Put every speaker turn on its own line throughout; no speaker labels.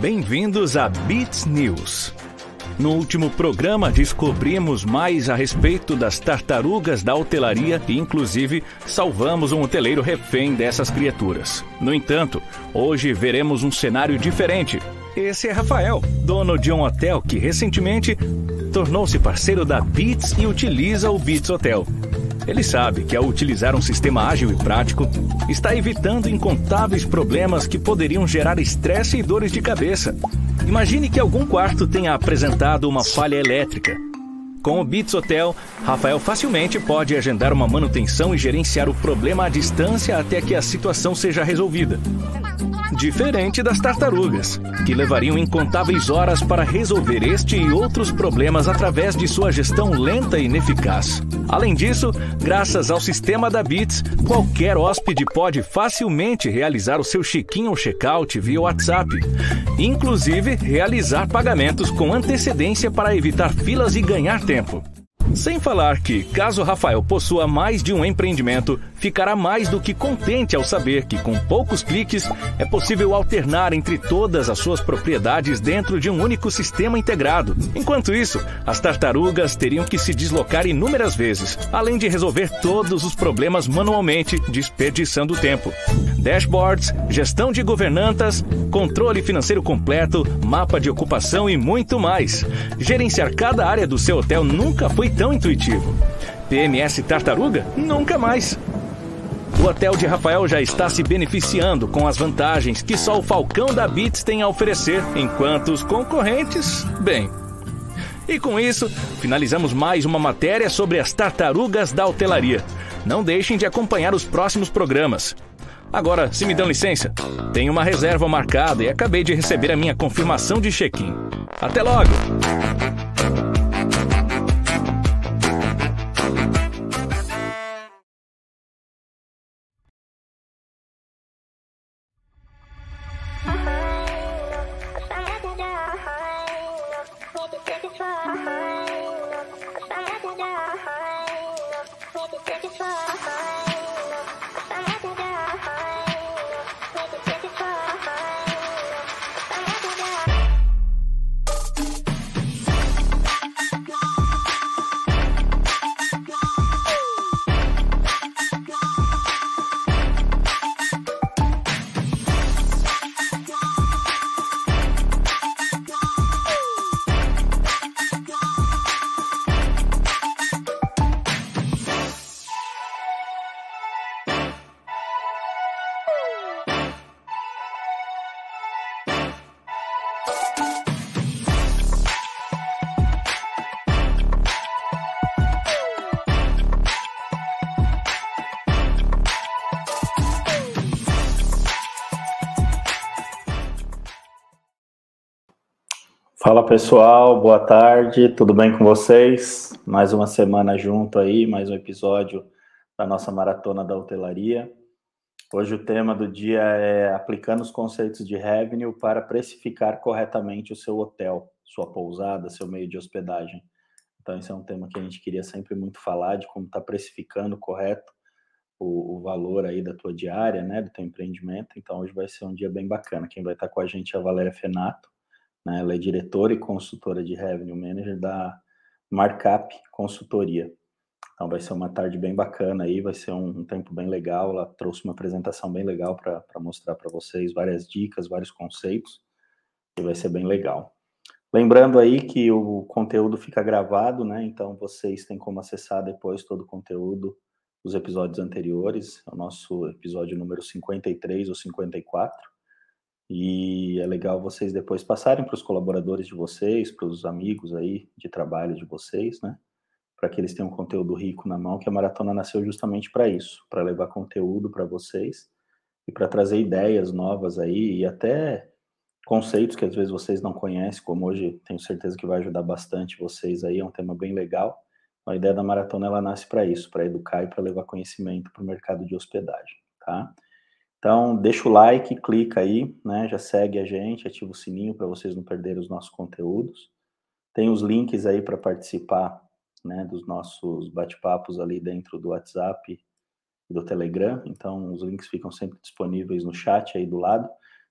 Bem-vindos a Bits News. No último programa, descobrimos mais a respeito das tartarugas da hotelaria e, inclusive, salvamos um hoteleiro refém dessas criaturas. No entanto, hoje veremos um cenário diferente. Esse é Rafael, dono de um hotel que recentemente tornou-se parceiro da Bits e utiliza o Bits Hotel. Ele sabe que ao utilizar um sistema ágil e prático, está evitando incontáveis problemas que poderiam gerar estresse e dores de cabeça. Imagine que algum quarto tenha apresentado uma falha elétrica. Com o Bits Hotel, Rafael facilmente pode agendar uma manutenção e gerenciar o problema à distância até que a situação seja resolvida. Diferente das tartarugas, que levariam incontáveis horas para resolver este e outros problemas através de sua gestão lenta e ineficaz. Além disso, graças ao sistema da Bits, qualquer hóspede pode facilmente realizar o seu check-in ou check-out via WhatsApp, inclusive realizar pagamentos com antecedência para evitar filas e ganhar tempo. Sem falar que, caso Rafael possua mais de um empreendimento, ficará mais do que contente ao saber que, com poucos cliques, é possível alternar entre todas as suas propriedades dentro de um único sistema integrado. Enquanto isso, as tartarugas teriam que se deslocar inúmeras vezes, além de resolver todos os problemas manualmente, desperdiçando tempo. Dashboards, gestão de governantas, controle financeiro completo, mapa de ocupação e muito mais. Gerenciar cada área do seu hotel nunca foi tão intuitivo. PMS Tartaruga? Nunca mais. O hotel de Rafael já está se beneficiando com as vantagens que só o Falcão da Bits tem a oferecer, enquanto os concorrentes, bem. E com isso, finalizamos mais uma matéria sobre as tartarugas da hotelaria. Não deixem de acompanhar os próximos programas. Agora, se me dão licença, tenho uma reserva marcada e acabei de receber a minha confirmação de check-in. Até logo!
Fala pessoal, boa tarde, tudo bem com vocês? Mais uma semana junto aí, mais um episódio da nossa maratona da hotelaria. Hoje o tema do dia é aplicando os conceitos de revenue para precificar corretamente o seu hotel, sua pousada, seu meio de hospedagem. Então esse é um tema que a gente queria sempre muito falar de como está precificando correto o, o, valor aí da tua diária, né, do teu empreendimento. Então hoje vai ser um dia bem bacana. Quem vai estar com a gente é a Valéria Fenato né? Ela é diretora e consultora de Revenue Manager da Markup Consultoria. Então vai ser uma tarde bem bacana aí, vai ser um, um tempo bem legal. Ela trouxe uma apresentação bem legal para mostrar para vocês várias dicas, vários conceitos, e vai ser bem legal. Lembrando aí que o conteúdo fica gravado, né? Então vocês têm como acessar depois todo o conteúdo dos episódios anteriores, é o nosso episódio número 53 ou 54. E é legal vocês depois passarem para os colaboradores de vocês, para os amigos aí de trabalho de vocês, né? Para que eles tenham conteúdo rico na mão, que a maratona nasceu justamente para isso, para levar conteúdo para vocês e para trazer ideias novas aí e até conceitos que às vezes vocês não conhecem, como hoje tenho certeza que vai ajudar bastante vocês aí, é um tema bem legal. A ideia da maratona ela nasce para isso, para educar e para levar conhecimento para o mercado de hospedagem, tá? Então, deixa o like, clica aí, né? Já segue a gente, ativa o sininho para vocês não perderem os nossos conteúdos. Tem os links aí para participar, né, dos nossos bate-papos ali dentro do WhatsApp e do Telegram. Então, os links ficam sempre disponíveis no chat aí do lado.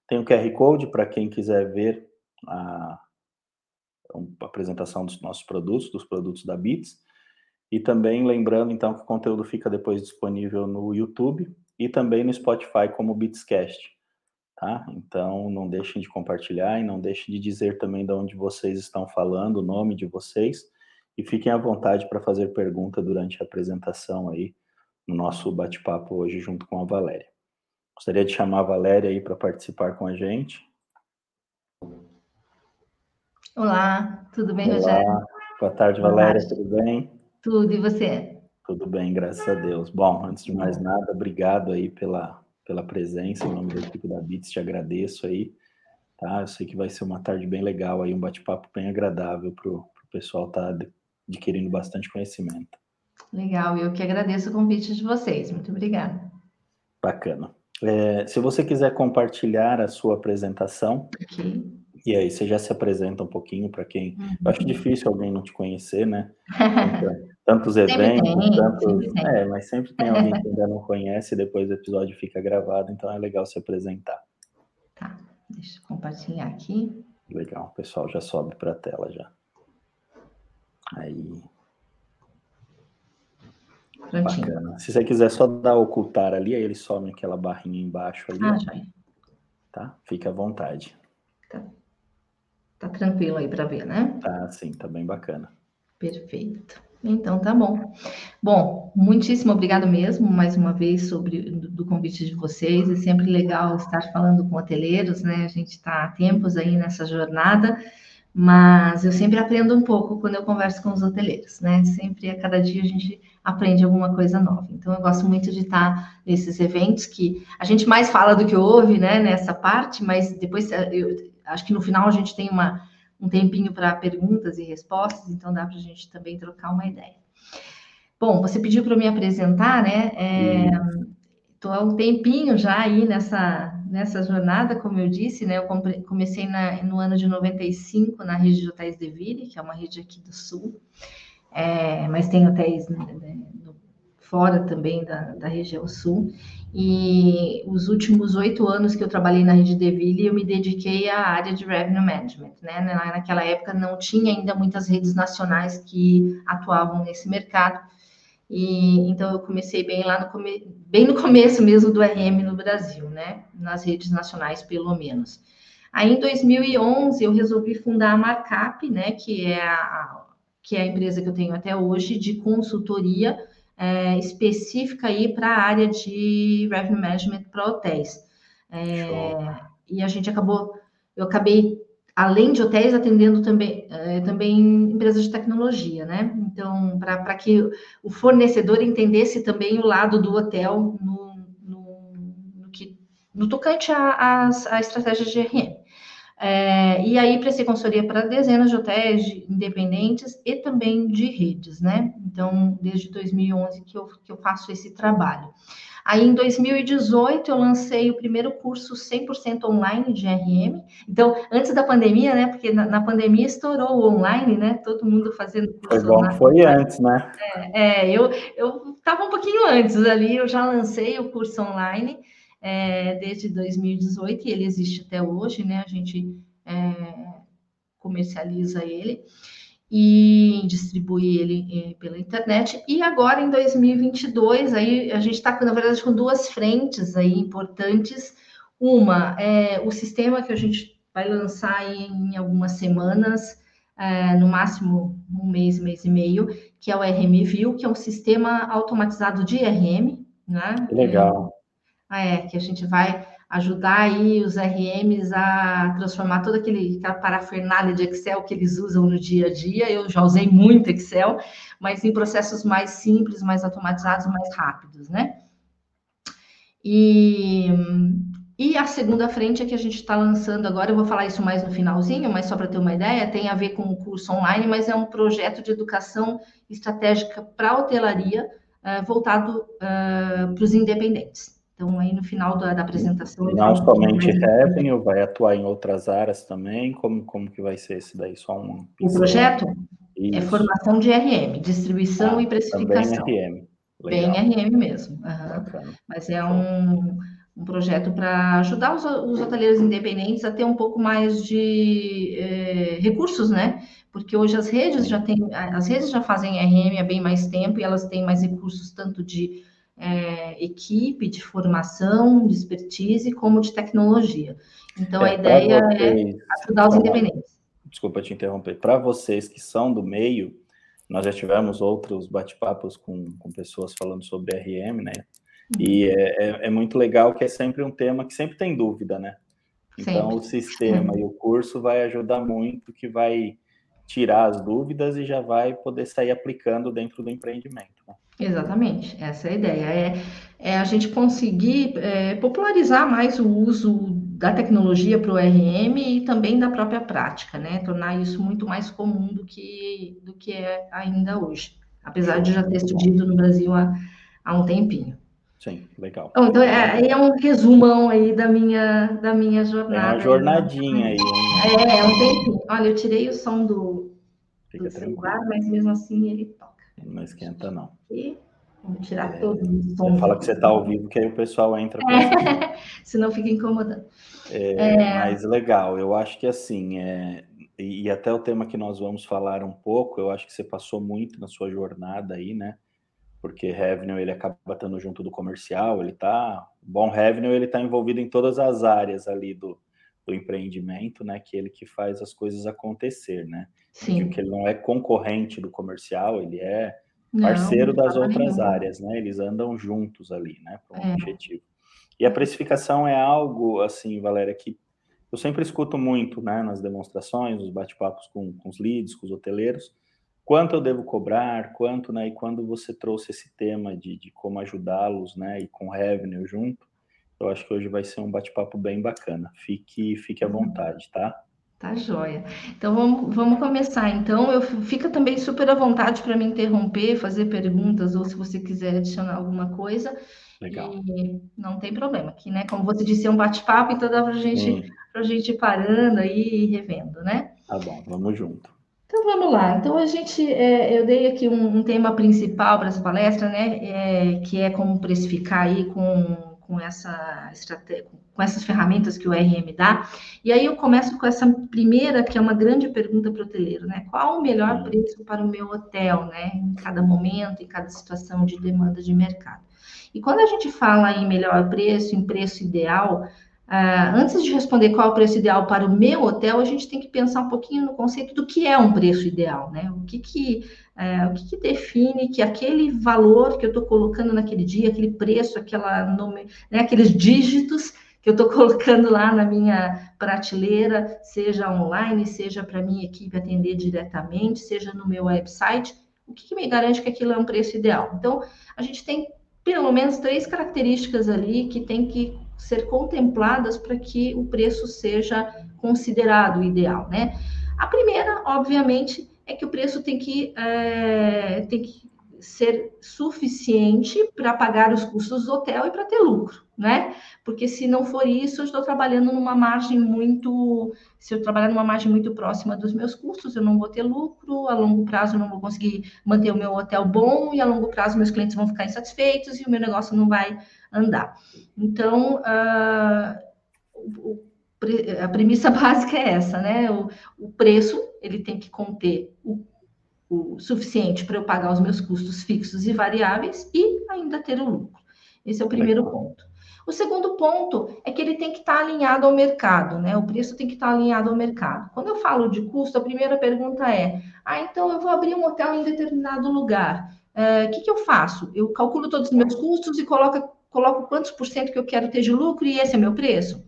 Tem o QR Code para quem quiser ver a, apresentação dos nossos produtos, dos produtos da Bits. E também lembrando, então, que o conteúdo fica depois disponível no YouTube e também no Spotify como Bitscast. Tá? Então, não deixem de compartilhar e não deixem de dizer também de onde vocês estão falando, o nome de vocês. E fiquem à vontade para fazer pergunta durante a apresentação aí, no nosso bate-papo hoje junto com a Valéria. Gostaria de chamar a Valéria aí para participar com a gente.
Olá, tudo bem, Olá. Rogério?
Boa tarde, Valéria, tudo bem?
Tudo, e você?
Tudo bem, graças a Deus. Bom, antes de mais nada, obrigado aí pela, pela presença, em nome da equipe da Bits, te agradeço aí, tá? Eu sei que vai ser uma tarde bem legal aí, um bate-papo bem agradável para o pessoal estar tá adquirindo bastante conhecimento.
Legal, eu que agradeço o convite de vocês, muito obrigada.
Bacana. É, se você quiser compartilhar a sua apresentação, okay. E aí você já se apresenta um pouquinho para quem. Uhum. Eu acho difícil alguém não te conhecer, né? Tantos eventos, tem, tantos. É, mas sempre tem alguém que ainda não conhece e depois o episódio fica gravado, então é legal se apresentar.
Tá, deixa eu compartilhar aqui.
Legal, o pessoal já sobe para a tela já. Aí. Prontinho. Bacana. Se você quiser só dar ocultar ali, aí ele some aquela barrinha embaixo ali. Ah, já. Tá? Fica à vontade.
Tá. Tá tranquilo aí para ver, né?
Tá, sim, tá bem bacana.
Perfeito. Então tá bom. Bom, muitíssimo obrigado mesmo mais uma vez sobre do, do convite de vocês. É sempre legal estar falando com hoteleiros, né? A gente está há tempos aí nessa jornada, mas eu sempre aprendo um pouco quando eu converso com os hoteleiros, né? Sempre a cada dia a gente aprende alguma coisa nova. Então eu gosto muito de estar nesses eventos que a gente mais fala do que ouve, né? Nessa parte, mas depois eu, acho que no final a gente tem uma, um tempinho para perguntas e respostas, então dá para a gente também trocar uma ideia. Bom, você pediu para me apresentar, né? Estou é, há um tempinho já aí nessa, nessa jornada, como eu disse, né? Eu comecei na, no ano de 95 na rede de hotéis de Ville, que é uma rede aqui do Sul, é, mas tem hotéis né, né fora também da, da região Sul. E os últimos oito anos que eu trabalhei na Rede Deville, eu me dediquei à área de Revenue Management. Né? Naquela época não tinha ainda muitas redes nacionais que atuavam nesse mercado. E então eu comecei bem lá no come... bem no começo mesmo do RM no Brasil, né? Nas redes nacionais pelo menos. Aí em 2011 eu resolvi fundar a Markup, né? Que é a que é a empresa que eu tenho até hoje de consultoria é, específica aí para a área de revenue management para hotéis. É, e a gente acabou, eu acabei, além de hotéis, atendendo também, é, também empresas de tecnologia, né? Então, para que o fornecedor entendesse também o lado do hotel no, no, no, que, no tocante à estratégia de RM. É, e aí prestei consultoria para dezenas de hotéis de independentes e também de redes, né? Então, desde 2011 que eu, que eu faço esse trabalho. Aí, em 2018, eu lancei o primeiro curso 100% online de RM. Então, antes da pandemia, né? Porque na, na, pandemia estourou o online, né? Todo mundo fazendo
curso Foi bom, online. foi antes, né?
É, é eu estava um pouquinho antes ali, eu já lancei o curso online é, desde 2018 e ele existe até hoje, né? A gente é, comercializa ele e distribui ele é, pela internet. E agora, em 2022, aí a gente está, na verdade, com duas frentes aí importantes. Uma é o sistema que a gente vai lançar em algumas semanas, é, no máximo um mês, mês e meio, que é o RM View, que é um sistema automatizado de RM, né?
Legal.
É, que a gente vai ajudar aí os RMs a transformar toda aquele, aquela parafernália de Excel que eles usam no dia a dia. Eu já usei muito Excel, mas em processos mais simples, mais automatizados, mais rápidos, né? E, e a segunda frente é que a gente está lançando agora, eu vou falar isso mais no finalzinho, mas só para ter uma ideia, tem a ver com o curso online, mas é um projeto de educação estratégica para hotelaria, uh, voltado uh, para os independentes. Então, aí no final da, da apresentação...
Não somente revenue, vai atuar em outras áreas também? Como, como que vai ser esse daí? Só um...
O projeto é Isso. é formação de RM, distribuição ah, e precificação.
Também RM.
Legal. Bem RM mesmo. Uhum. Mas é um, um projeto para ajudar os, os hoteleiros independentes a ter um pouco mais de é, recursos, né? Porque hoje as redes já têm, as redes já fazem RM há bem mais tempo e elas têm mais recursos tanto de é, equipe, de formação, de expertise, como de tecnologia. Então é, a ideia vocês, é ajudar os independentes.
Desculpa te interromper. Para vocês que são do meio, nós já tivemos outros bate-papos com, com pessoas falando sobre RM, né? E uhum. é, é, é, muito legal que é sempre um tema que sempre tem dúvida, né? Então, sempre. o sistema e o curso vai ajudar muito, que vai tirar as dúvidas e já vai poder sair aplicando dentro do empreendimento.
Exatamente, essa é a ideia. É, é a gente conseguir é, popularizar mais o uso da tecnologia para o RM e também da própria prática, né? Tornar isso muito mais comum do que, do que é ainda hoje, apesar de já ter surgido no Brasil há, há um tempinho.
Sim, legal.
Então, então é, é, um resumão aí da minha, da minha jornada. É
uma jornadinha aí.
É, é um tempinho. Olha, eu tirei o som do, do celular, mas mesmo assim ele toca.
Não esquenta, não.
E vamos tirar é, todo o som.
Fala que você está ao vivo, que aí o pessoal entra.
É, senão fica incomodando.
É, é, Mas legal, eu acho que assim, é, e até o tema que nós vamos falar um pouco, eu acho que você passou muito na sua jornada aí, né? porque revenue ele acaba estando junto do comercial, ele tá, bom revenue ele está envolvido em todas as áreas ali do, do empreendimento, né, que ele que faz as coisas acontecer, né? Sim. Porque ele não é concorrente do comercial, ele é parceiro não, das outras nenhum. áreas, né? Eles andam juntos ali, né, para um é. objetivo. E a precificação é algo assim, Valéria, que eu sempre escuto muito, né, nas demonstrações, nos bate-papos com, com os leads, com os hoteleiros, quanto eu devo cobrar, quanto, né? E quando você trouxe esse tema de, de como ajudá-los, né? E com revenue junto, eu acho que hoje vai ser um bate-papo bem bacana. Fique, fique à uhum. vontade, tá?
Tá joia. Então vamos, vamos começar. Então, eu fica também super à vontade para me interromper, fazer perguntas, ou se você quiser adicionar alguma coisa.
Legal.
E não tem problema. Aqui, né? Como você disse, é um bate-papo, então dá para gente, a gente ir parando aí e revendo, né?
Tá bom, vamos junto.
Então vamos lá. Então a gente, é, eu dei aqui um, um, tema principal para essa palestra, né? É, que é como precificar aí com, com essa com essas ferramentas que o RM dá. E aí eu começo com essa primeira, que é uma grande pergunta para o hoteleiro, né? Qual o melhor preço para o meu hotel, né? Em cada momento, em cada situação de demanda de mercado. E quando a gente fala em melhor preço, em preço ideal, Uh, antes de responder qual é o preço ideal para o meu hotel, a gente tem que pensar um pouquinho no conceito do que é um preço ideal, né? O que que, uh, o que, que define que aquele valor que eu estou colocando naquele dia, aquele preço, aquela nome, né, aqueles dígitos que eu estou colocando lá na minha prateleira, seja online, seja para minha equipe atender diretamente, seja no meu website, o que, que me garante que aquilo é um preço ideal? Então, a gente tem pelo menos três características ali que tem que ser contempladas para que o preço seja considerado ideal, né? A primeira, obviamente, é que o preço tem que, é, tem que ser suficiente para pagar os custos do hotel e para ter lucro, né? Porque se não for isso, eu estou trabalhando numa margem muito. Se eu trabalhar numa margem muito próxima dos meus custos, eu não vou ter lucro, a longo prazo eu não vou conseguir manter o meu hotel bom, e a longo prazo meus clientes vão ficar insatisfeitos e o meu negócio não vai andar. Então, uh, a premissa básica é essa, né? O, o preço ele tem que conter o o suficiente para eu pagar os meus custos fixos e variáveis e ainda ter o lucro. Esse é o primeiro Legal. ponto. O segundo ponto é que ele tem que estar alinhado ao mercado, né? O preço tem que estar alinhado ao mercado. Quando eu falo de custo, a primeira pergunta é: ah, então eu vou abrir um hotel em determinado lugar. O é, que, que eu faço? Eu calculo todos os meus custos e coloco, coloco quantos por cento que eu quero ter de lucro e esse é meu preço?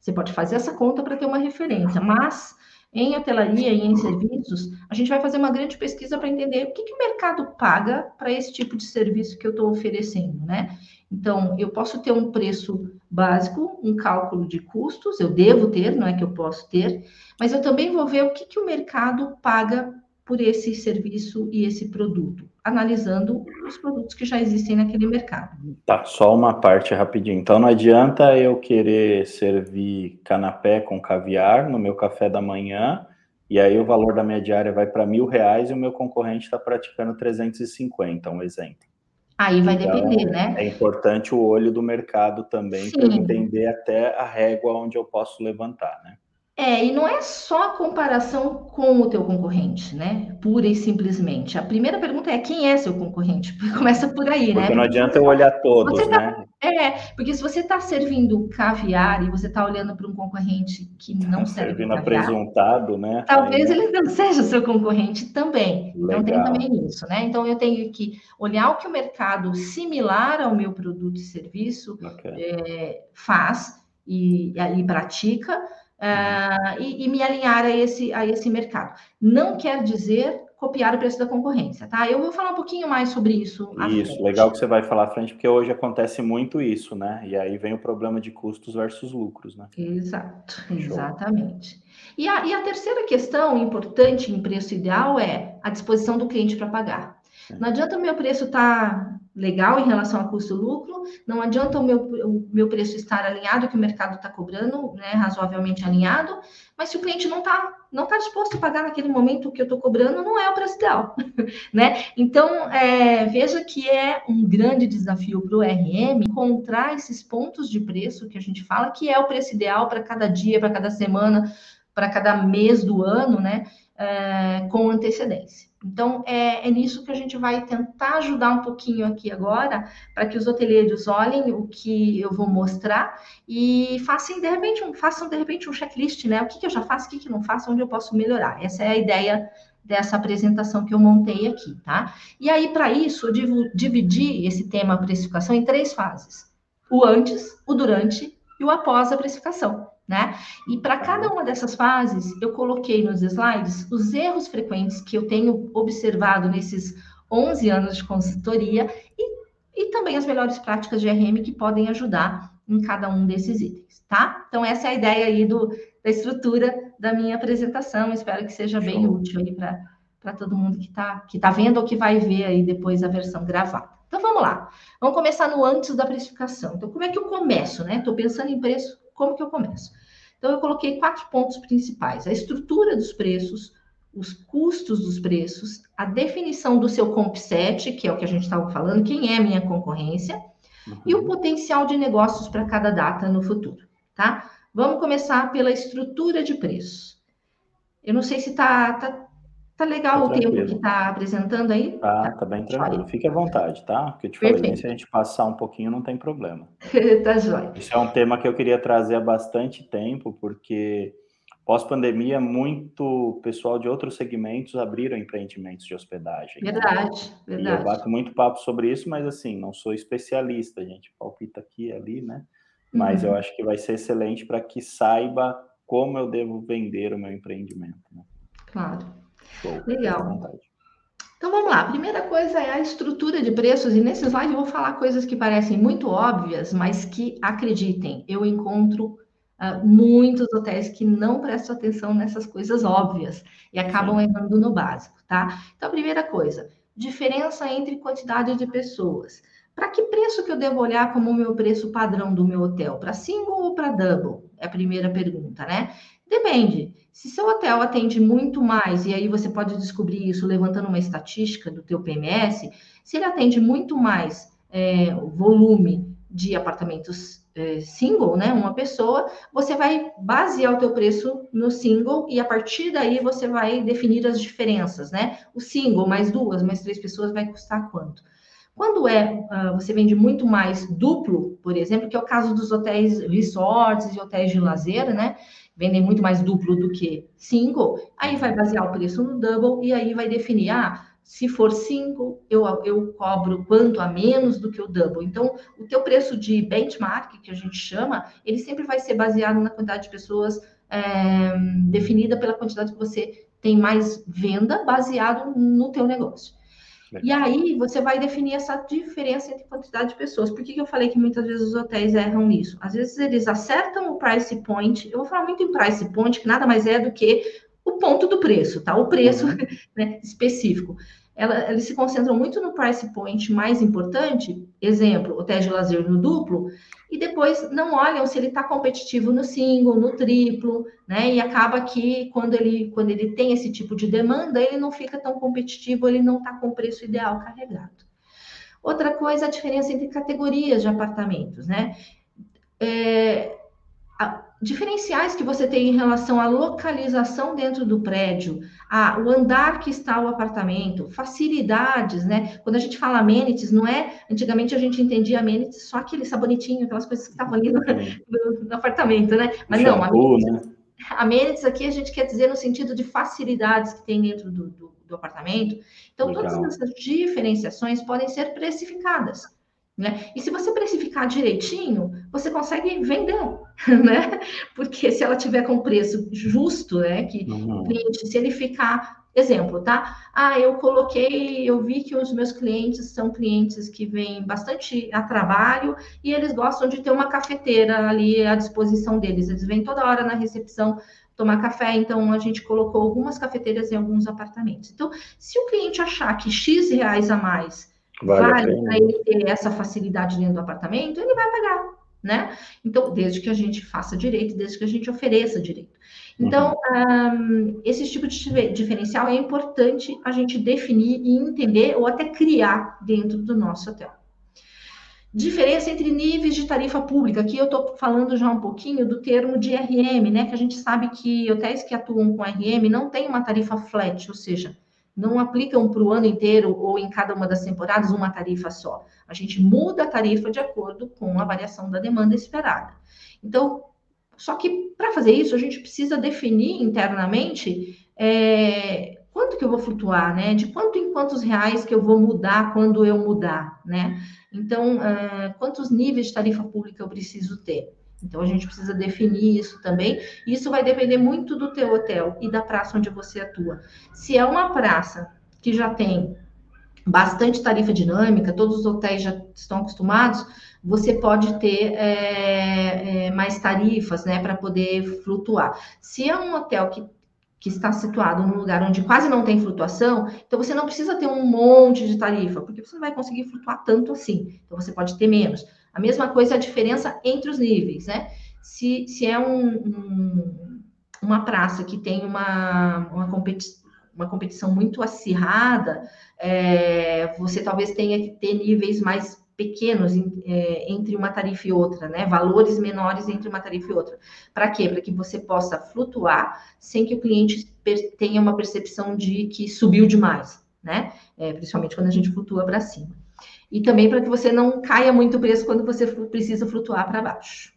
Você pode fazer essa conta para ter uma referência, mas em hotelaria e em serviços, a gente vai fazer uma grande pesquisa para entender o que, que o mercado paga para esse tipo de serviço que eu estou oferecendo, né? Então, eu posso ter um preço básico, um cálculo de custos, eu devo ter, não é que eu posso ter, mas eu também vou ver o que, que o mercado paga por esse serviço e esse produto, analisando os produtos que já existem naquele mercado.
Tá, só uma parte rapidinho. Então não adianta eu querer servir canapé com caviar no meu café da manhã e aí o valor da minha diária vai para mil reais e o meu concorrente está praticando 350, um exemplo.
Aí vai então, depender, né?
É importante o olho do mercado também para entender até a régua onde eu posso levantar, né?
É, e não é só a comparação com o teu concorrente, né? Pura e simplesmente. A primeira pergunta é quem é seu concorrente? Começa por aí,
porque
né?
Porque não adianta eu olhar todos,
tá,
né?
É, porque se você está servindo caviar e você está olhando para um concorrente que não tá serve
servindo
caviar,
apresentado, né?
Talvez aí, ele não seja seu concorrente também. Legal. Então tem também isso, né? Então eu tenho que olhar o que o mercado similar ao meu produto e serviço okay. é, faz e, e pratica uh, e, e, me alinhar a esse, a esse mercado. Não quer dizer copiar o preço da concorrência, tá? Eu vou falar um pouquinho mais sobre isso.
Isso, legal que você vai falar à frente, porque hoje acontece muito isso, né? E aí vem o problema de custos versus lucros, né?
Exato, Show. exatamente. E a, e a terceira questão importante em preço ideal é a disposição do cliente para pagar. Não adianta o meu preço estar tá legal em relação a custo-lucro, não adianta o meu, o meu preço estar alinhado, que o mercado está cobrando, né, razoavelmente alinhado, mas se o cliente não está não tá disposto a pagar naquele momento que eu estou cobrando, não é o preço ideal, né? Então, é, veja que é um grande desafio para o RM encontrar esses pontos de preço que a gente fala, que é o preço ideal para cada dia, para cada semana, para cada mês do ano, né, é, com antecedência. Então, é, é, nisso que a gente vai tentar ajudar um pouquinho aqui agora, para que os hoteleiros olhem o que eu vou mostrar e façam de repente um, façam, de repente, um checklist, né? O que, que eu já faço, o que, que não faço, onde eu posso melhorar. Essa é a ideia dessa apresentação que eu montei aqui, tá? E aí, para isso, eu dividi esse tema precificação em três fases: o antes, o durante e o após a precificação né? E para cada uma dessas fases, eu coloquei nos slides os erros frequentes que eu tenho observado nesses 11 anos de consultoria e, e também as melhores práticas de RM que podem ajudar em cada um desses itens, tá? Então, essa é a ideia aí do, da estrutura da minha apresentação. Espero que seja Show. bem útil aí para todo mundo que está que tá vendo ou que vai ver aí depois a versão gravada. Então, vamos lá. Vamos começar no antes da precificação. Então, como é que eu começo, né? Estou pensando em preço, como que eu começo? Então, eu coloquei quatro pontos principais: a estrutura dos preços, os custos dos preços, a definição do seu comp set, que é o que a gente estava falando, quem é a minha concorrência, uhum. e o uhum. potencial de negócios para cada data no futuro, tá? Vamos começar pela estrutura de preços. Eu não sei se está tá, Tá legal tá o tempo que tá apresentando aí?
Tá, tá, tá bem tranquilo. Fique à vontade, tá? Porque eu te Perfeito. falei, se a gente passar um pouquinho, não tem problema.
tá jóia.
Isso é um tema que eu queria trazer há bastante tempo, porque pós-pandemia, muito pessoal de outros segmentos abriram empreendimentos de hospedagem.
Verdade,
né?
verdade.
E eu bato muito papo sobre isso, mas assim, não sou especialista, a gente palpita aqui e ali, né? Mas uhum. eu acho que vai ser excelente para que saiba como eu devo vender o meu empreendimento. Né?
Claro. Show. Legal. Então vamos lá. A primeira coisa é a estrutura de preços, e nesse slide eu vou falar coisas que parecem muito óbvias, mas que, acreditem, eu encontro uh, muitos hotéis que não prestam atenção nessas coisas óbvias e acabam errando no básico, tá? Então, a primeira coisa, diferença entre quantidade de pessoas. Para que preço que eu devo olhar como o meu preço padrão do meu hotel? Para single ou para double? É a primeira pergunta, né? Depende. Se seu hotel atende muito mais, e aí você pode descobrir isso levantando uma estatística do teu PMS, se ele atende muito mais é, volume de apartamentos é, single, né, uma pessoa, você vai basear o teu preço no single e a partir daí você vai definir as diferenças, né? O single mais duas, mais três pessoas vai custar quanto? Quando é, uh, você vende muito mais duplo, por exemplo, que é o caso dos hotéis resorts e hotéis de lazer, né? Vendem muito mais duplo do que single, aí vai basear o preço no double e aí vai definir, ah, se for single, eu, eu cobro quanto a menos do que o double. Então, o teu preço de benchmark, que a gente chama, ele sempre vai ser baseado na quantidade de pessoas é, definida pela quantidade que você tem mais venda, baseado no teu negócio. E aí você vai definir essa diferença entre quantidade de pessoas. Por que, que eu falei que muitas vezes os hotéis erram nisso? Às vezes eles acertam o price point. Eu vou falar muito em price point, que nada mais é do que o ponto do preço, tá? O preço uhum. né, específico ela, eles se concentram muito no price point mais importante, exemplo, hotel de lazer no duplo, e depois não olham se ele está competitivo no single, no triplo, né? E acaba que quando ele, quando ele tem esse tipo de demanda, ele não fica tão competitivo, ele não está com o preço ideal carregado. Outra coisa, a diferença entre categorias de apartamentos, né? É, diferenciais que você tem em relação à localização dentro do prédio, a, o andar que está o apartamento, facilidades, né? Quando a gente fala amenities, não é. Antigamente a gente entendia amenities só aquele sabonetinho, aquelas coisas que estavam ali no, no, no apartamento, né? Mas não, amenities, né? amenities aqui a gente quer dizer no sentido de facilidades que tem dentro do, do, do apartamento. Então, Legal. todas essas diferenciações podem ser precificadas. Né? E se você precificar direitinho, você consegue vender, né? Porque se ela tiver com preço justo, né? Que uhum. o cliente, se ele ficar, exemplo, tá? Ah, eu coloquei, eu vi que os meus clientes são clientes que vêm bastante a trabalho e eles gostam de ter uma cafeteira ali à disposição deles. Eles vêm toda hora na recepção tomar café, então a gente colocou algumas cafeteiras em alguns apartamentos. Então, se o cliente achar que X reais a mais vale, vale para ele ter essa facilidade dentro do apartamento, ele vai pagar, né? Então, desde que a gente faça direito, desde que a gente ofereça direito. Então, uhum. um, esse tipo de diferencial é importante a gente definir e entender ou até criar dentro do nosso hotel. Diferença entre níveis de tarifa pública. Aqui eu estou falando já um pouquinho do termo de RM, né? Que a gente sabe que hotéis que atuam com RM não tem uma tarifa flat, ou seja, não aplicam para o ano inteiro ou em cada uma das temporadas uma tarifa só. A gente muda a tarifa de acordo com a variação da demanda esperada. Então, só que para fazer isso, a gente precisa definir internamente é, quanto que eu vou flutuar, né? De quanto em quantos reais que eu vou mudar quando eu mudar, né? Então, é, quantos níveis de tarifa pública eu preciso ter? Então a gente precisa definir isso também. Isso vai depender muito do teu hotel e da praça onde você atua. Se é uma praça que já tem bastante tarifa dinâmica, todos os hotéis já estão acostumados, você pode ter é, é, mais tarifas, né, para poder flutuar. Se é um hotel que, que está situado num lugar onde quase não tem flutuação, então você não precisa ter um monte de tarifa, porque você não vai conseguir flutuar tanto assim. Então você pode ter menos. A mesma coisa é a diferença entre os níveis, né? Se, se é um, um, uma praça que tem uma, uma, competi uma competição muito acirrada, é, você talvez tenha que ter níveis mais pequenos é, entre uma tarifa e outra, né? Valores menores entre uma tarifa e outra. Para quê? Para que você possa flutuar sem que o cliente tenha uma percepção de que subiu demais, né? É, principalmente quando a gente flutua para cima e também para que você não caia muito preço quando você precisa flutuar para baixo.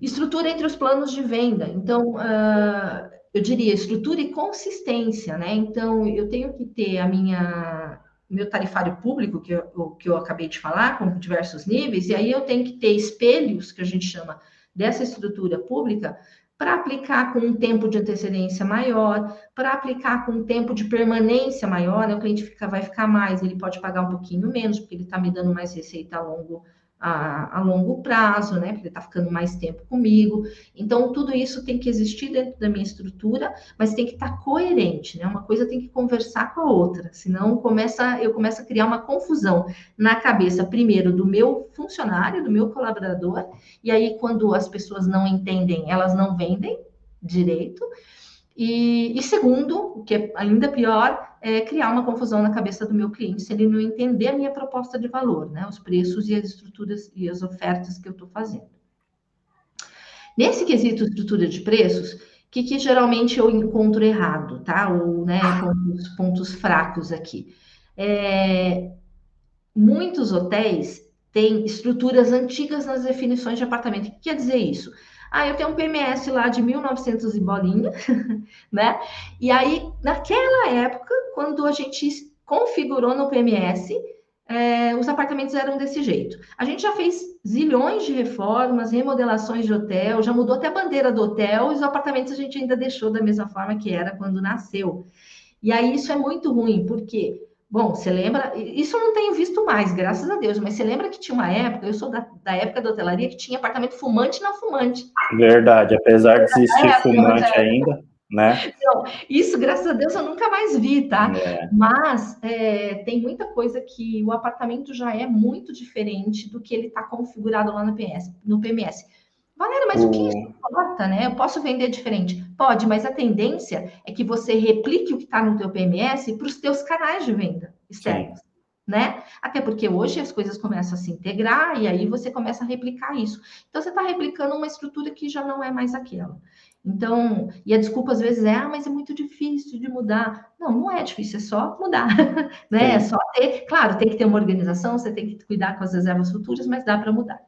Estrutura entre os planos de venda. Então, uh, eu diria estrutura e consistência, né? Então, eu tenho que ter a minha meu tarifário público, que eu, que eu acabei de falar, com diversos níveis, e aí eu tenho que ter espelhos, que a gente chama dessa estrutura pública, para aplicar com um tempo de antecedência maior, para aplicar com um tempo de permanência maior, né? o cliente fica, vai ficar mais, ele pode pagar um pouquinho menos, porque ele está me dando mais receita a longo a, a longo prazo, né? Porque ele está ficando mais tempo comigo. Então, tudo isso tem que existir dentro da minha estrutura, mas tem que estar tá coerente, né? Uma coisa tem que conversar com a outra, senão começa, eu começo a criar uma confusão na cabeça, primeiro, do meu funcionário, do meu colaborador, e aí, quando as pessoas não entendem, elas não vendem direito. E, e, segundo, o que é ainda pior, é criar uma confusão na cabeça do meu cliente se ele não entender a minha proposta de valor, né? Os preços e as estruturas e as ofertas que eu estou fazendo. Nesse quesito estrutura de preços, o que, que, geralmente eu encontro errado, tá? Ou, né, pontos, pontos fracos aqui. É, muitos hotéis têm estruturas antigas nas definições de apartamento. O que quer dizer isso? Ah, eu tenho um PMS lá de 1900 e bolinha, né? E aí, naquela época, quando a gente configurou no PMS, é, os apartamentos eram desse jeito. A gente já fez zilhões de reformas, remodelações de hotel, já mudou até a bandeira do hotel, e os apartamentos a gente ainda deixou da mesma forma que era quando nasceu. E aí isso é muito ruim, porque Bom, você lembra? Isso eu não tenho visto mais, graças a Deus, mas você lembra que tinha uma época, eu sou da, da época da hotelaria, que tinha apartamento fumante e não fumante.
Verdade, apesar de existir é, fumante é. ainda, né?
Então, isso, graças a Deus, eu nunca mais vi, tá? É. Mas é, tem muita coisa que o apartamento já é muito diferente do que ele está configurado lá no. No PMS. Valéria, mas o, o que importa, né? Eu posso vender diferente? Pode, mas a tendência é que você replique o que está no teu PMS para os teus canais de venda externos. né? Até porque hoje as coisas começam a se integrar e aí você começa a replicar isso. Então você está replicando uma estrutura que já não é mais aquela. Então, e a desculpa às vezes é, ah, mas é muito difícil de mudar. Não, não é difícil, é só mudar, né? É só ter, claro, tem que ter uma organização, você tem que cuidar com as reservas futuras, mas dá para mudar.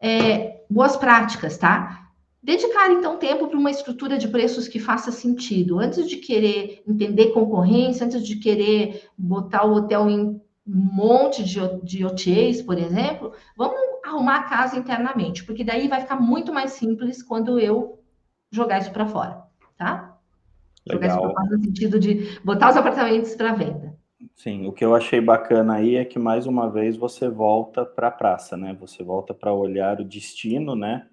É, boas práticas, tá? Dedicar, então, tempo para uma estrutura de preços que faça sentido. Antes de querer entender concorrência, antes de querer botar o hotel em um monte de, de OTAs, por exemplo, vamos arrumar a casa internamente, porque daí vai ficar muito mais simples quando eu jogar isso para fora, tá? Jogar isso para fora no sentido de botar os apartamentos para venda.
Sim, o que eu achei bacana aí é que mais uma vez você volta para a praça, né? Você volta para olhar o destino, né?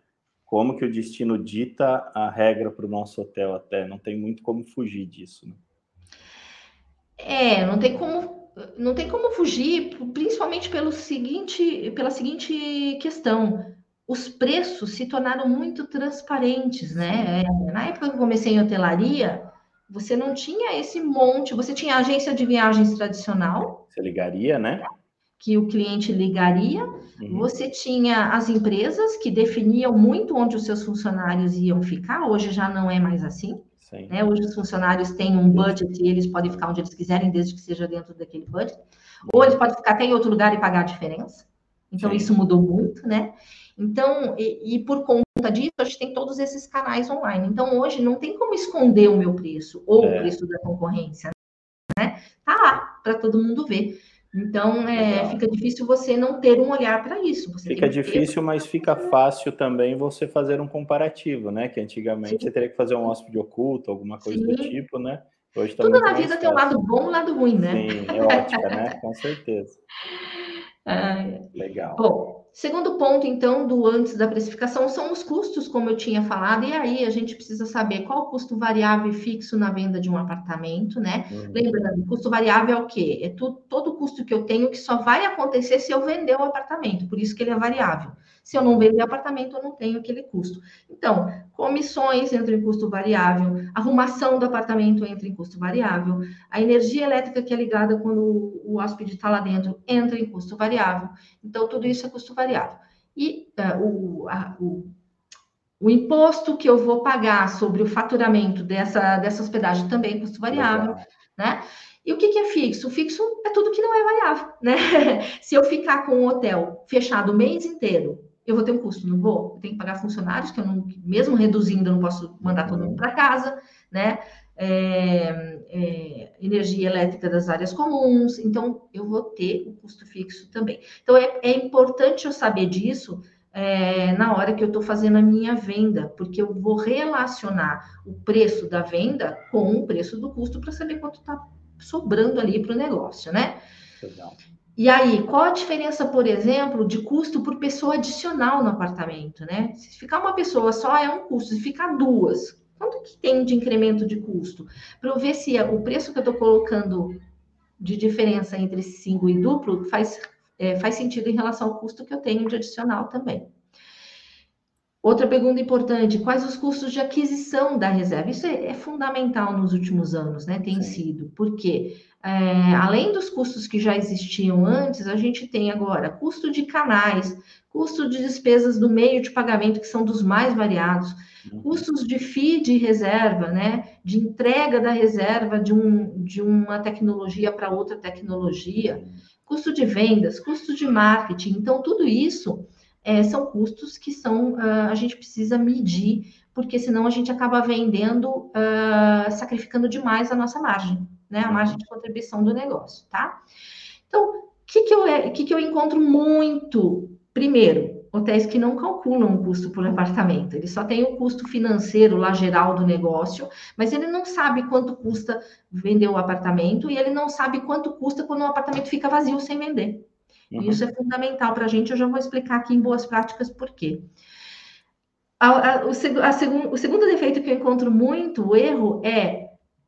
Como que o destino dita a regra para o nosso hotel até, não tem muito como fugir disso. Né?
É, não tem como não tem como fugir, principalmente pelo seguinte, pela seguinte questão os preços se tornaram muito transparentes, né? É, na época que eu comecei em hotelaria, você não tinha esse monte, você tinha agência de viagens tradicional.
Você ligaria, né?
Que o cliente ligaria. Uhum. Você tinha as empresas que definiam muito onde os seus funcionários iam ficar. Hoje já não é mais assim. Né? Hoje os funcionários têm um budget e eles podem ficar onde eles quiserem, desde que seja dentro daquele budget. Ou eles podem ficar até em outro lugar e pagar a diferença. Então, Sim. isso mudou muito, né? Então, e, e, por conta disso, a gente tem todos esses canais online. Então, hoje não tem como esconder o meu preço ou é. o preço da concorrência, né? Tá lá para todo mundo ver. Então, é, fica difícil você não ter um olhar para isso. Você
fica difícil, mas fica fácil também você fazer um comparativo, né? Que antigamente Sim. você teria que fazer um hóspede oculto, alguma coisa Sim. do tipo, né?
Hoje tá Tudo na vida tem um lado bom e um lado ruim, né?
Sim, é ótica, né? Com certeza.
Ah, Legal. Bom, Segundo ponto, então, do antes da precificação são os custos, como eu tinha falado, e aí a gente precisa saber qual o custo variável e fixo na venda de um apartamento, né? Uhum. Lembrando, custo variável é o quê? É tu, todo o custo que eu tenho que só vai acontecer se eu vender o apartamento, por isso que ele é variável. Se eu não vender apartamento, eu não tenho aquele custo. Então, comissões entram em custo variável, arrumação do apartamento entra em custo variável, a energia elétrica que é ligada quando o hóspede está lá dentro entra em custo variável. Então, tudo isso é custo variável. E uh, o, a, o, o, imposto que eu vou pagar sobre o faturamento dessa, dessa hospedagem também é custo variável, Legal. né? E o que, que, é fixo? O fixo é tudo que não é variável, né? Se eu ficar com o hotel fechado o mês inteiro, eu vou ter um custo, não vou? Eu tenho que pagar funcionários, que eu não, mesmo reduzindo, eu não posso mandar todo mundo para casa, né? É, é, energia elétrica das áreas comuns, então eu vou ter o custo fixo também. Então é, é importante eu saber disso é, na hora que eu estou fazendo a minha venda, porque eu vou relacionar o preço da venda com o preço do custo para saber quanto está sobrando ali para o negócio, né? Legal. E aí, qual a diferença, por exemplo, de custo por pessoa adicional no apartamento, né? Se ficar uma pessoa só é um custo, se ficar duas, quanto que tem de incremento de custo? Para eu ver se o preço que eu estou colocando de diferença entre single e duplo faz, é, faz sentido em relação ao custo que eu tenho de adicional também. Outra pergunta importante: quais os custos de aquisição da reserva? Isso é, é fundamental nos últimos anos, né? Tem Sim. sido, porque é, além dos custos que já existiam antes, a gente tem agora custo de canais, custo de despesas do meio de pagamento, que são dos mais variados, uhum. custos de FII de reserva, né, de entrega da reserva de, um, de uma tecnologia para outra tecnologia, custo de vendas, custo de marketing. Então, tudo isso é, são custos que são, uh, a gente precisa medir, porque senão a gente acaba vendendo, uh, sacrificando demais a nossa margem né? A margem de contribuição do negócio, tá? Então, o que, que, eu, que, que eu encontro muito? Primeiro, hotéis que não calculam o custo por apartamento. Ele só tem o custo financeiro lá geral do negócio, mas ele não sabe quanto custa vender o apartamento e ele não sabe quanto custa quando o apartamento fica vazio sem vender. Uhum. Isso é fundamental para a gente. Eu já vou explicar aqui em boas práticas por quê. A, a, o, a segun, o segundo defeito que eu encontro muito, o erro, é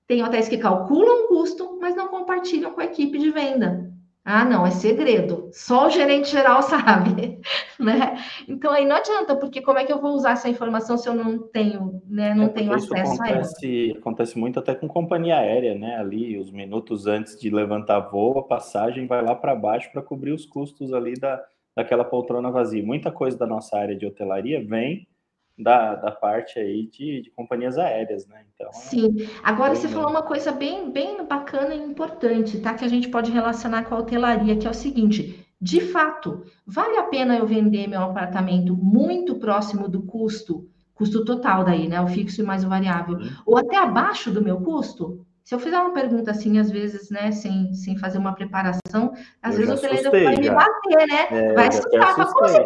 tem hotéis que calculam o custo, mas não compartilham com a equipe de venda. Ah, não, é segredo. Só o gerente geral sabe, né? Então aí não adianta, porque como é que eu vou usar essa informação se eu não tenho, né, não é tenho acesso
acontece, a ela? Acontece muito até com companhia aérea, né? Ali, os minutos antes de levantar voo, a passagem vai lá para baixo para cobrir os custos ali da, daquela poltrona vazia. Muita coisa da nossa área de hotelaria vem da, da parte aí de, de companhias aéreas, né?
Então, é Sim. Agora você falou uma coisa bem, bem bacana e importante, tá? Que a gente pode relacionar com a hotelaria, que é o seguinte: de fato, vale a pena eu vender meu apartamento muito próximo do custo, custo total daí, né? O fixo e mais o variável, ou até abaixo do meu custo? Se eu fizer uma pergunta assim, às vezes, né, sem, sem fazer uma preparação, às eu vezes o hoteleiro vai me bater, né? É, vai assustar, né?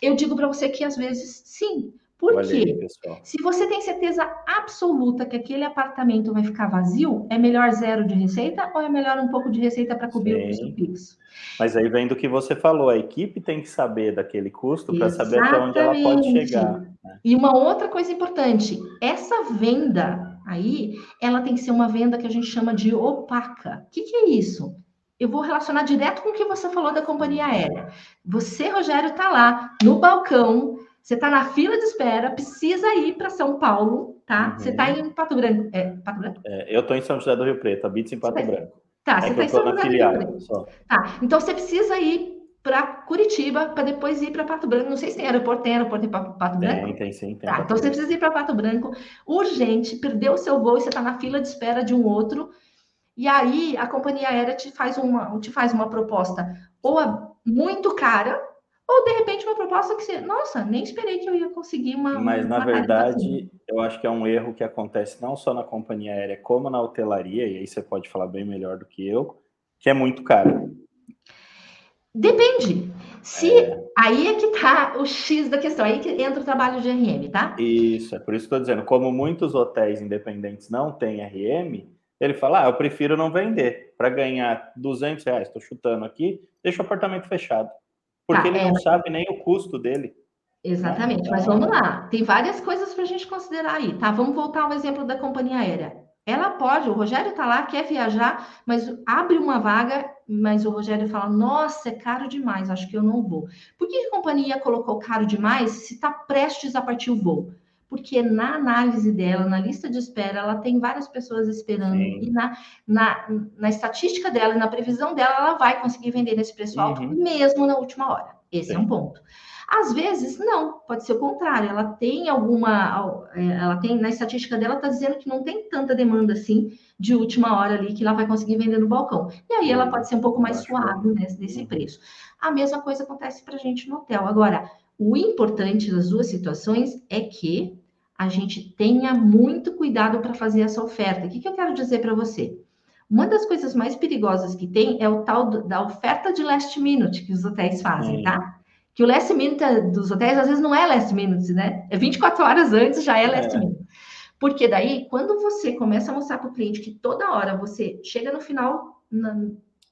Eu digo para você que às vezes sim. Por quê? Aí, Se você tem certeza absoluta que aquele apartamento vai ficar vazio, é melhor zero de receita ou é melhor um pouco de receita para cobrir sim. o custo fixo?
Mas aí vem do que você falou, a equipe tem que saber daquele custo para saber até onde ela pode chegar. Né?
E uma outra coisa importante, essa venda aí, ela tem que ser uma venda que a gente chama de opaca. O que, que é isso? Eu vou relacionar direto com o que você falou da companhia aérea. Você, Rogério, está lá no balcão, você está na fila de espera, precisa ir para São Paulo, tá? Uhum. Você está em Pato Branco. É, Pato Branco?
É, eu estou em São José do Rio Preto, habito em Pato tá, Branco.
Tá, é você está em São José do Rio Preto. Só. Tá, então você precisa ir para Curitiba para depois ir para Pato Branco. Não sei se tem aeroporto, tem aeroporto em Pato Branco?
Tem, tem sim. Tem
tá, então você precisa ir para Pato Branco, urgente, perdeu o seu voo e você está na fila de espera de um outro. E aí a companhia aérea te faz uma, te faz uma proposta ou muito cara, ou de repente uma proposta que você, nossa, nem esperei que eu ia conseguir uma.
Mas na verdade, assim. eu acho que é um erro que acontece não só na companhia aérea, como na hotelaria, e aí você pode falar bem melhor do que eu, que é muito caro.
Depende. Se é... aí é que tá o X da questão, aí que entra o trabalho de RM, tá?
Isso, é por isso que estou dizendo, como muitos hotéis independentes não têm RM, ele fala: ah, eu prefiro não vender para ganhar 200 reais. Estou chutando aqui, deixa o apartamento fechado. Porque tá, ele é, não sabe nem o custo dele.
Exatamente, né? mas vamos lá. Tem várias coisas para a gente considerar aí, tá? Vamos voltar ao exemplo da companhia aérea. Ela pode, o Rogério está lá, quer viajar, mas abre uma vaga, mas o Rogério fala: Nossa, é caro demais, acho que eu não vou. Por que a companhia colocou caro demais se está prestes a partir o voo? Porque na análise dela, na lista de espera, ela tem várias pessoas esperando, Sim. e na, na, na estatística dela e na previsão dela, ela vai conseguir vender nesse preço alto, uhum. mesmo na última hora. Esse Sim. é um ponto. Às vezes, não, pode ser o contrário, ela tem alguma, é, ela tem, na estatística dela, está dizendo que não tem tanta demanda assim de última hora ali que ela vai conseguir vender no balcão. E aí ela pode ser um pouco mais suave nesse, nesse uhum. preço. A mesma coisa acontece para a gente no hotel. Agora, o importante das duas situações é que a gente tenha muito cuidado para fazer essa oferta. O que, que eu quero dizer para você? Uma das coisas mais perigosas que tem é o tal do, da oferta de last minute que os hotéis fazem, tá? Que o last minute dos hotéis às vezes não é last minute, né? É 24 horas antes já é last é. minute. Porque daí, quando você começa a mostrar para o cliente que toda hora você chega no final, na,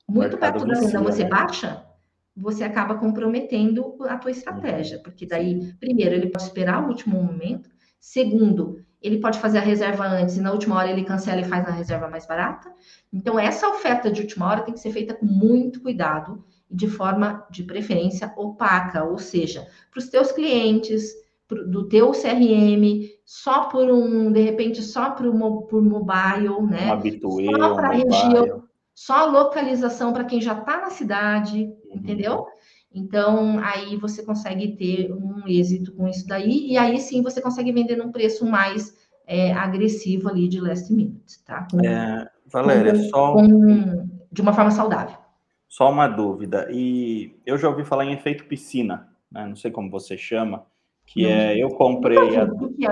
muito perto da venda, você né? baixa, você acaba comprometendo a tua estratégia, porque daí, primeiro, ele pode esperar o último momento, segundo, ele pode fazer a reserva antes e na última hora ele cancela e faz na reserva mais barata. Então, essa oferta de última hora tem que ser feita com muito cuidado e de forma, de preferência, opaca, ou seja, para os teus clientes, pro, do teu CRM, só por um, de repente, só por, por mobile, né?
Habituê, só para a região,
só a localização para quem já está na cidade. Entendeu? Então, aí você consegue ter um êxito com isso daí, e aí sim você consegue vender num preço mais é, agressivo ali de last minute, tá?
Com, é, Valéria, com, só.
Com, de uma forma saudável.
Só uma dúvida, e eu já ouvi falar em efeito piscina, né? não sei como você chama, que é eu comprei. A,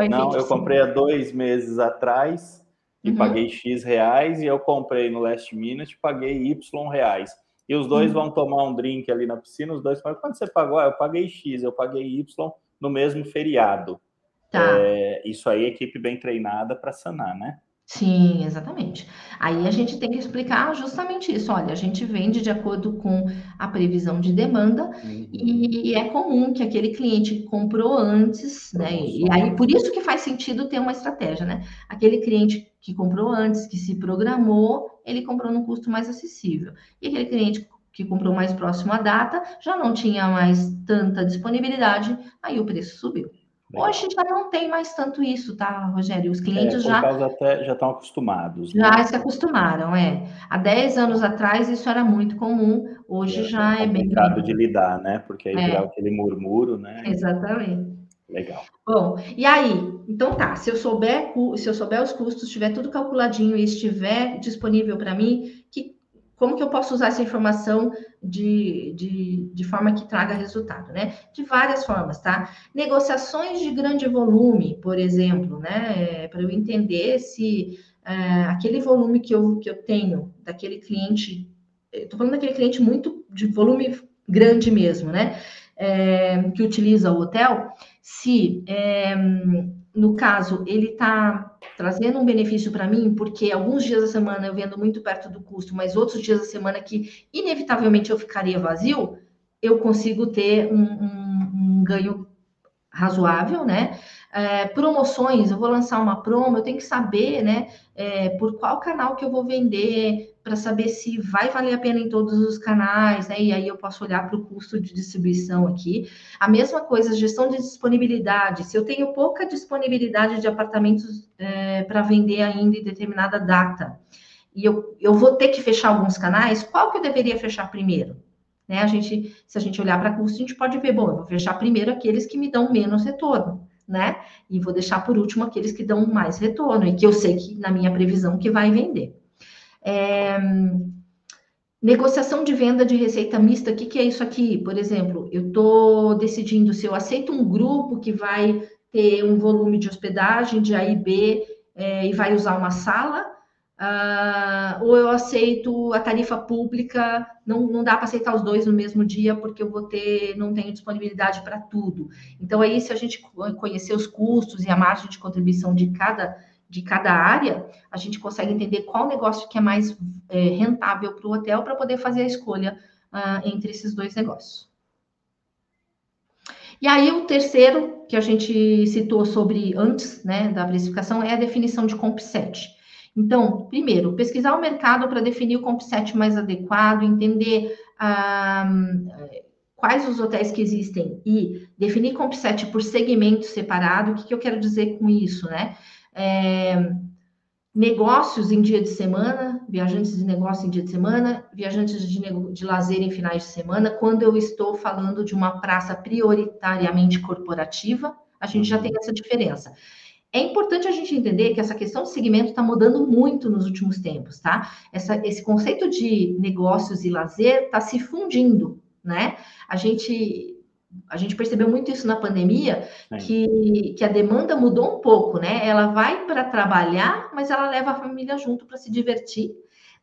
é não, eu comprei há dois meses atrás e uhum. paguei X reais, e eu comprei no Last Minute e paguei Y reais. E os dois uhum. vão tomar um drink ali na piscina, os dois falam, quanto você pagou? Ah, eu paguei X, eu paguei Y no mesmo feriado. Tá. É, isso aí, equipe bem treinada para sanar, né?
Sim, exatamente. Aí a gente tem que explicar justamente isso. Olha, a gente vende de acordo com a previsão de demanda uhum. e é comum que aquele cliente comprou antes, né? E aí por isso que faz sentido ter uma estratégia, né? Aquele cliente que comprou antes, que se programou, ele comprou num custo mais acessível. E aquele cliente que comprou mais próximo à data já não tinha mais tanta disponibilidade, aí o preço subiu. Hoje já não tem mais tanto isso, tá, Rogério? Os clientes é,
já. Até, já estão acostumados.
Né? Já se acostumaram, é. Há 10 anos atrás isso era muito comum, hoje é, já é, é bem.
complicado de lidar, né? Porque aí é. aquele murmúrio, né?
Exatamente.
Legal.
Bom, e aí? Então tá, se eu souber, se eu souber os custos, estiver tudo calculadinho e estiver disponível para mim, como que eu posso usar essa informação de, de, de forma que traga resultado, né? De várias formas, tá? Negociações de grande volume, por exemplo, né? É, Para eu entender se é, aquele volume que eu, que eu tenho daquele cliente, estou falando daquele cliente muito de volume grande mesmo, né? É, que utiliza o hotel, se é, no caso, ele está trazendo um benefício para mim, porque alguns dias da semana eu vendo muito perto do custo, mas outros dias da semana que inevitavelmente eu ficaria vazio, eu consigo ter um, um, um ganho razoável, né? É, promoções, eu vou lançar uma promo, eu tenho que saber, né, é, por qual canal que eu vou vender, para saber se vai valer a pena em todos os canais, né? E aí eu posso olhar para o custo de distribuição aqui. A mesma coisa, gestão de disponibilidade. Se eu tenho pouca disponibilidade de apartamentos é, para vender ainda em determinada data, e eu, eu vou ter que fechar alguns canais, qual que eu deveria fechar primeiro? Né? A gente, se a gente olhar para custo, a gente pode ver, bom, eu vou fechar primeiro aqueles que me dão menos retorno, né? E vou deixar por último aqueles que dão mais retorno e que eu sei que na minha previsão que vai vender. É, negociação de venda de receita mista, o que, que é isso aqui? Por exemplo, eu estou decidindo se eu aceito um grupo que vai ter um volume de hospedagem de A e B é, e vai usar uma sala, uh, ou eu aceito a tarifa pública, não, não dá para aceitar os dois no mesmo dia, porque eu vou ter, não tenho disponibilidade para tudo. Então, aí, se a gente conhecer os custos e a margem de contribuição de cada de cada área, a gente consegue entender qual negócio que é mais é, rentável para o hotel para poder fazer a escolha uh, entre esses dois negócios. E aí, o terceiro que a gente citou sobre antes né, da precificação é a definição de CompSet. Então, primeiro, pesquisar o mercado para definir o CompSet mais adequado, entender ah, quais os hotéis que existem e definir CompSet por segmento separado. O que, que eu quero dizer com isso, né? é, negócios em dia de semana, viajantes de negócio em dia de semana, viajantes de, de lazer em finais de semana. Quando eu estou falando de uma praça prioritariamente corporativa, a gente já uhum. tem essa diferença. É importante a gente entender que essa questão de segmento está mudando muito nos últimos tempos, tá? Essa, esse conceito de negócios e lazer está se fundindo, né? A gente a gente percebeu muito isso na pandemia, que, que a demanda mudou um pouco, né? Ela vai para trabalhar, mas ela leva a família junto para se divertir,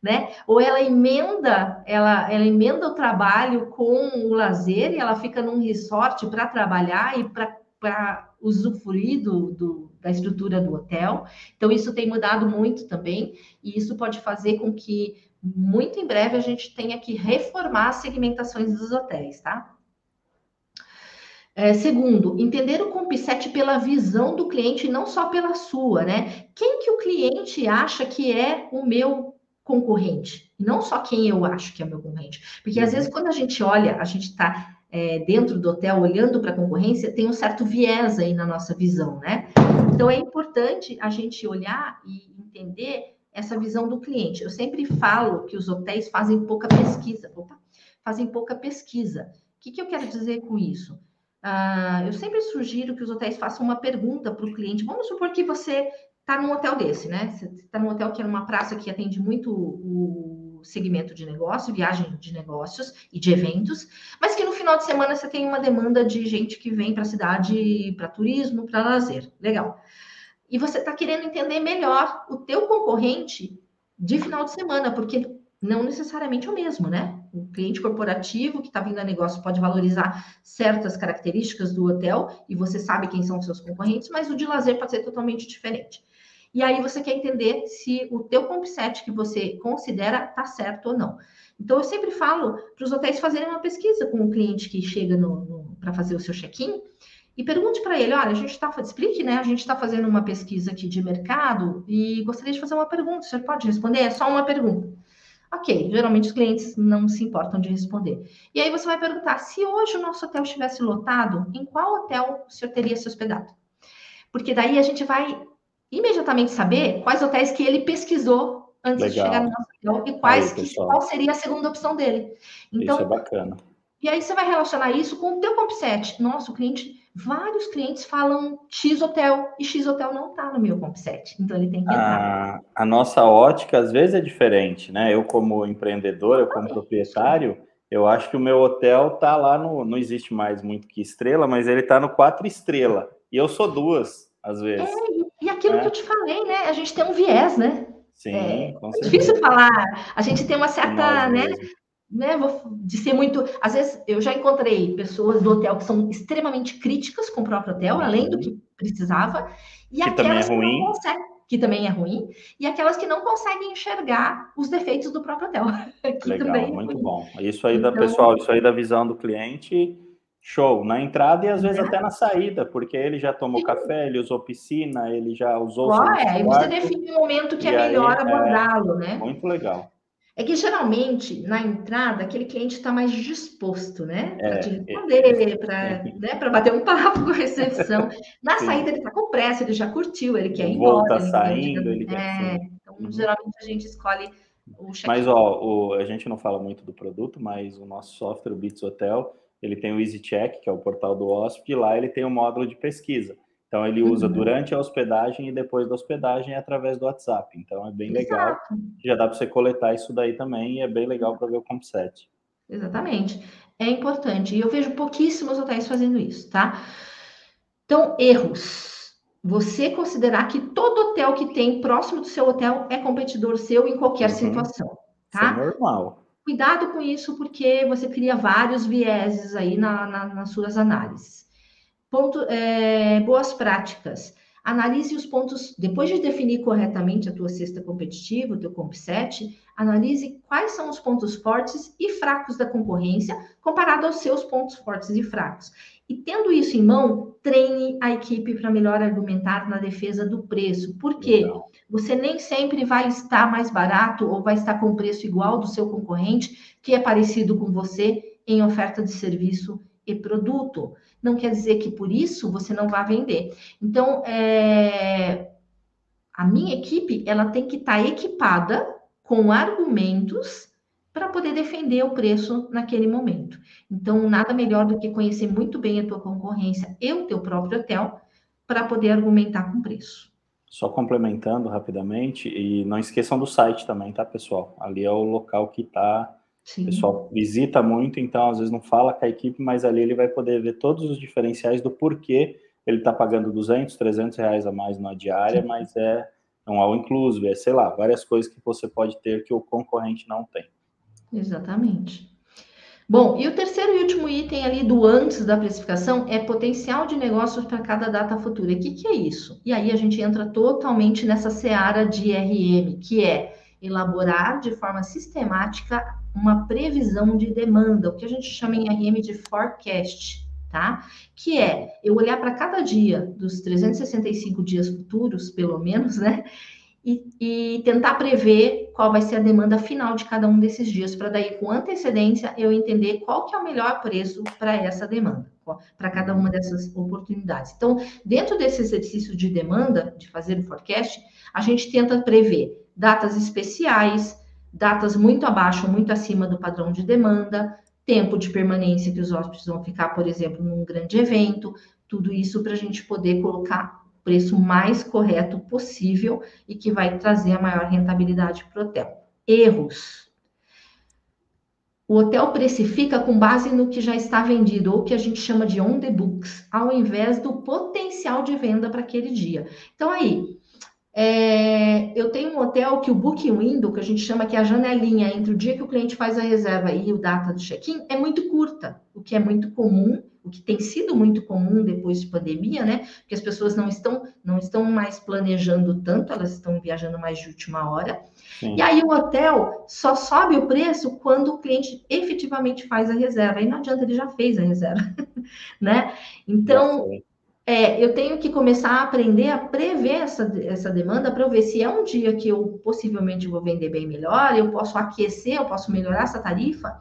né? Ou ela emenda, ela, ela emenda o trabalho com o lazer e ela fica num resort para trabalhar e para usufruir do, do, da estrutura do hotel. Então, isso tem mudado muito também, e isso pode fazer com que muito em breve a gente tenha que reformar as segmentações dos hotéis, tá? É, segundo, entender o CompSet pela visão do cliente, não só pela sua, né? Quem que o cliente acha que é o meu concorrente? Não só quem eu acho que é o meu concorrente. Porque às uhum. vezes, quando a gente olha, a gente está é, dentro do hotel olhando para a concorrência, tem um certo viés aí na nossa visão, né? Então é importante a gente olhar e entender essa visão do cliente. Eu sempre falo que os hotéis fazem pouca pesquisa. Opa, fazem pouca pesquisa. O que, que eu quero dizer com isso? Uh, eu sempre sugiro que os hotéis façam uma pergunta para o cliente. Vamos supor que você está num hotel desse, né? Você está num hotel que é numa praça que atende muito o segmento de negócio, viagem de negócios e de eventos, mas que no final de semana você tem uma demanda de gente que vem para a cidade para turismo, para lazer. Legal. E você está querendo entender melhor o teu concorrente de final de semana, porque não necessariamente o mesmo, né? O cliente corporativo que está vindo a negócio pode valorizar certas características do hotel e você sabe quem são os seus concorrentes, mas o de lazer pode ser totalmente diferente. E aí você quer entender se o teu comp set que você considera está certo ou não. Então, eu sempre falo para os hotéis fazerem uma pesquisa com o cliente que chega para fazer o seu check-in e pergunte para ele: olha, a gente está, explique, né? A gente está fazendo uma pesquisa aqui de mercado e gostaria de fazer uma pergunta. Você pode responder? É só uma pergunta. Ok, geralmente os clientes não se importam de responder. E aí você vai perguntar: se hoje o nosso hotel estivesse lotado, em qual hotel o senhor teria se hospedado? Porque daí a gente vai imediatamente saber quais hotéis que ele pesquisou antes Legal. de chegar no nosso hotel e quais aí, qual seria a segunda opção dele.
Então, isso é bacana.
E aí você vai relacionar isso com o teu CompSet. Nossa, o cliente, vários clientes falam X hotel e X hotel não está no meu CompSet. Então ele tem que
entrar. A, a, nossa ótica às vezes é diferente, né? Eu como empreendedor, eu como proprietário, eu acho que o meu hotel tá lá no, não existe mais muito que estrela, mas ele tá no quatro estrela. E eu sou duas, às vezes. É,
aquilo é. que eu te falei, né? A gente tem um viés, né?
Sim, é,
é difícil falar. A gente tem uma certa, né? né, de ser muito. Às vezes eu já encontrei pessoas do hotel que são extremamente críticas com o próprio hotel, uhum. além do que precisava,
e que aquelas também é ruim.
que não conseguem, que também é ruim, e aquelas que não conseguem enxergar os defeitos do próprio hotel.
Legal, é muito ruim. bom. Isso aí então, da pessoal, isso aí da visão do cliente. Show, na entrada e às vezes é. até na saída, porque ele já tomou Sim. café, ele usou piscina, ele já usou.
Ah, é, aí você define o momento que é melhor é abordá-lo, né?
Muito legal.
É que geralmente, na entrada, aquele cliente está mais disposto, né? Para é, te responder, para é. né, bater um papo com a recepção. Na Sim. saída, ele está com pressa, ele já curtiu, ele quer ir embora.
Volta saindo, ele quer. É,
então, uhum. geralmente a gente escolhe o check
Mas, ó, o, a gente não fala muito do produto, mas o nosso software, o Bits Hotel, ele tem o Easy Check, que é o portal do hóspede, e lá ele tem o um módulo de pesquisa. Então ele usa uhum. durante a hospedagem e depois da hospedagem através do WhatsApp. Então é bem legal. Exato. Já dá para você coletar isso daí também e é bem legal para ver o CompSet.
Exatamente. É importante. E eu vejo pouquíssimos hotéis fazendo isso, tá? Então, erros. Você considerar que todo hotel que tem próximo do seu hotel é competidor seu em qualquer uhum. situação, tá?
Isso é normal.
Cuidado com isso, porque você cria vários vieses aí na, na, nas suas análises. Ponto, é, boas práticas. Analise os pontos, depois de definir corretamente a tua cesta competitiva, o teu comp set, analise quais são os pontos fortes e fracos da concorrência comparado aos seus pontos fortes e fracos. E tendo isso em mão, treine a equipe para melhor argumentar na defesa do preço. Por quê? Você nem sempre vai estar mais barato ou vai estar com preço igual do seu concorrente, que é parecido com você em oferta de serviço e produto não quer dizer que por isso você não vai vender. Então, é, a minha equipe ela tem que estar tá equipada com argumentos para poder defender o preço naquele momento. Então, nada melhor do que conhecer muito bem a tua concorrência e o teu próprio hotel para poder argumentar com preço.
Só complementando rapidamente, e não esqueçam do site também, tá, pessoal? Ali é o local que está Sim. O pessoal visita muito, então às vezes não fala com a equipe, mas ali ele vai poder ver todos os diferenciais do porquê ele está pagando 200, 300 reais a mais na diária, Sim. mas é um all inclusive, é, sei lá, várias coisas que você pode ter que o concorrente não tem.
Exatamente. Bom, e o terceiro e último item ali do antes da precificação é potencial de negócios para cada data futura. O que, que é isso? E aí a gente entra totalmente nessa seara de RM, que é elaborar de forma sistemática uma previsão de demanda, o que a gente chama em RM de forecast, tá? Que é eu olhar para cada dia dos 365 dias futuros, pelo menos, né? E, e, tentar prever qual vai ser a demanda final de cada um desses dias, para daí, com antecedência, eu entender qual que é o melhor preço para essa demanda, para cada uma dessas oportunidades. Então, dentro desse exercício de demanda, de fazer o forecast, a gente tenta prever datas especiais, datas muito abaixo muito acima do padrão de demanda, tempo de permanência que os hóspedes vão ficar, por exemplo, num grande evento, tudo isso para a gente poder colocar o preço mais correto possível e que vai trazer a maior rentabilidade para o hotel. Erros. O hotel precifica com base no que já está vendido, ou que a gente chama de on the books, ao invés do potencial de venda para aquele dia. Então, aí, é, eu tenho um hotel que o booking window, que a gente chama que é a janelinha entre o dia que o cliente faz a reserva e o data do check-in, é muito curta, o que é muito comum o que tem sido muito comum depois de pandemia, né? Porque as pessoas não estão, não estão mais planejando tanto, elas estão viajando mais de última hora. Sim. E aí o hotel só sobe o preço quando o cliente efetivamente faz a reserva. Aí não adianta, ele já fez a reserva, né? Então, é, eu tenho que começar a aprender a prever essa, essa demanda para eu ver se é um dia que eu possivelmente vou vender bem melhor, eu posso aquecer, eu posso melhorar essa tarifa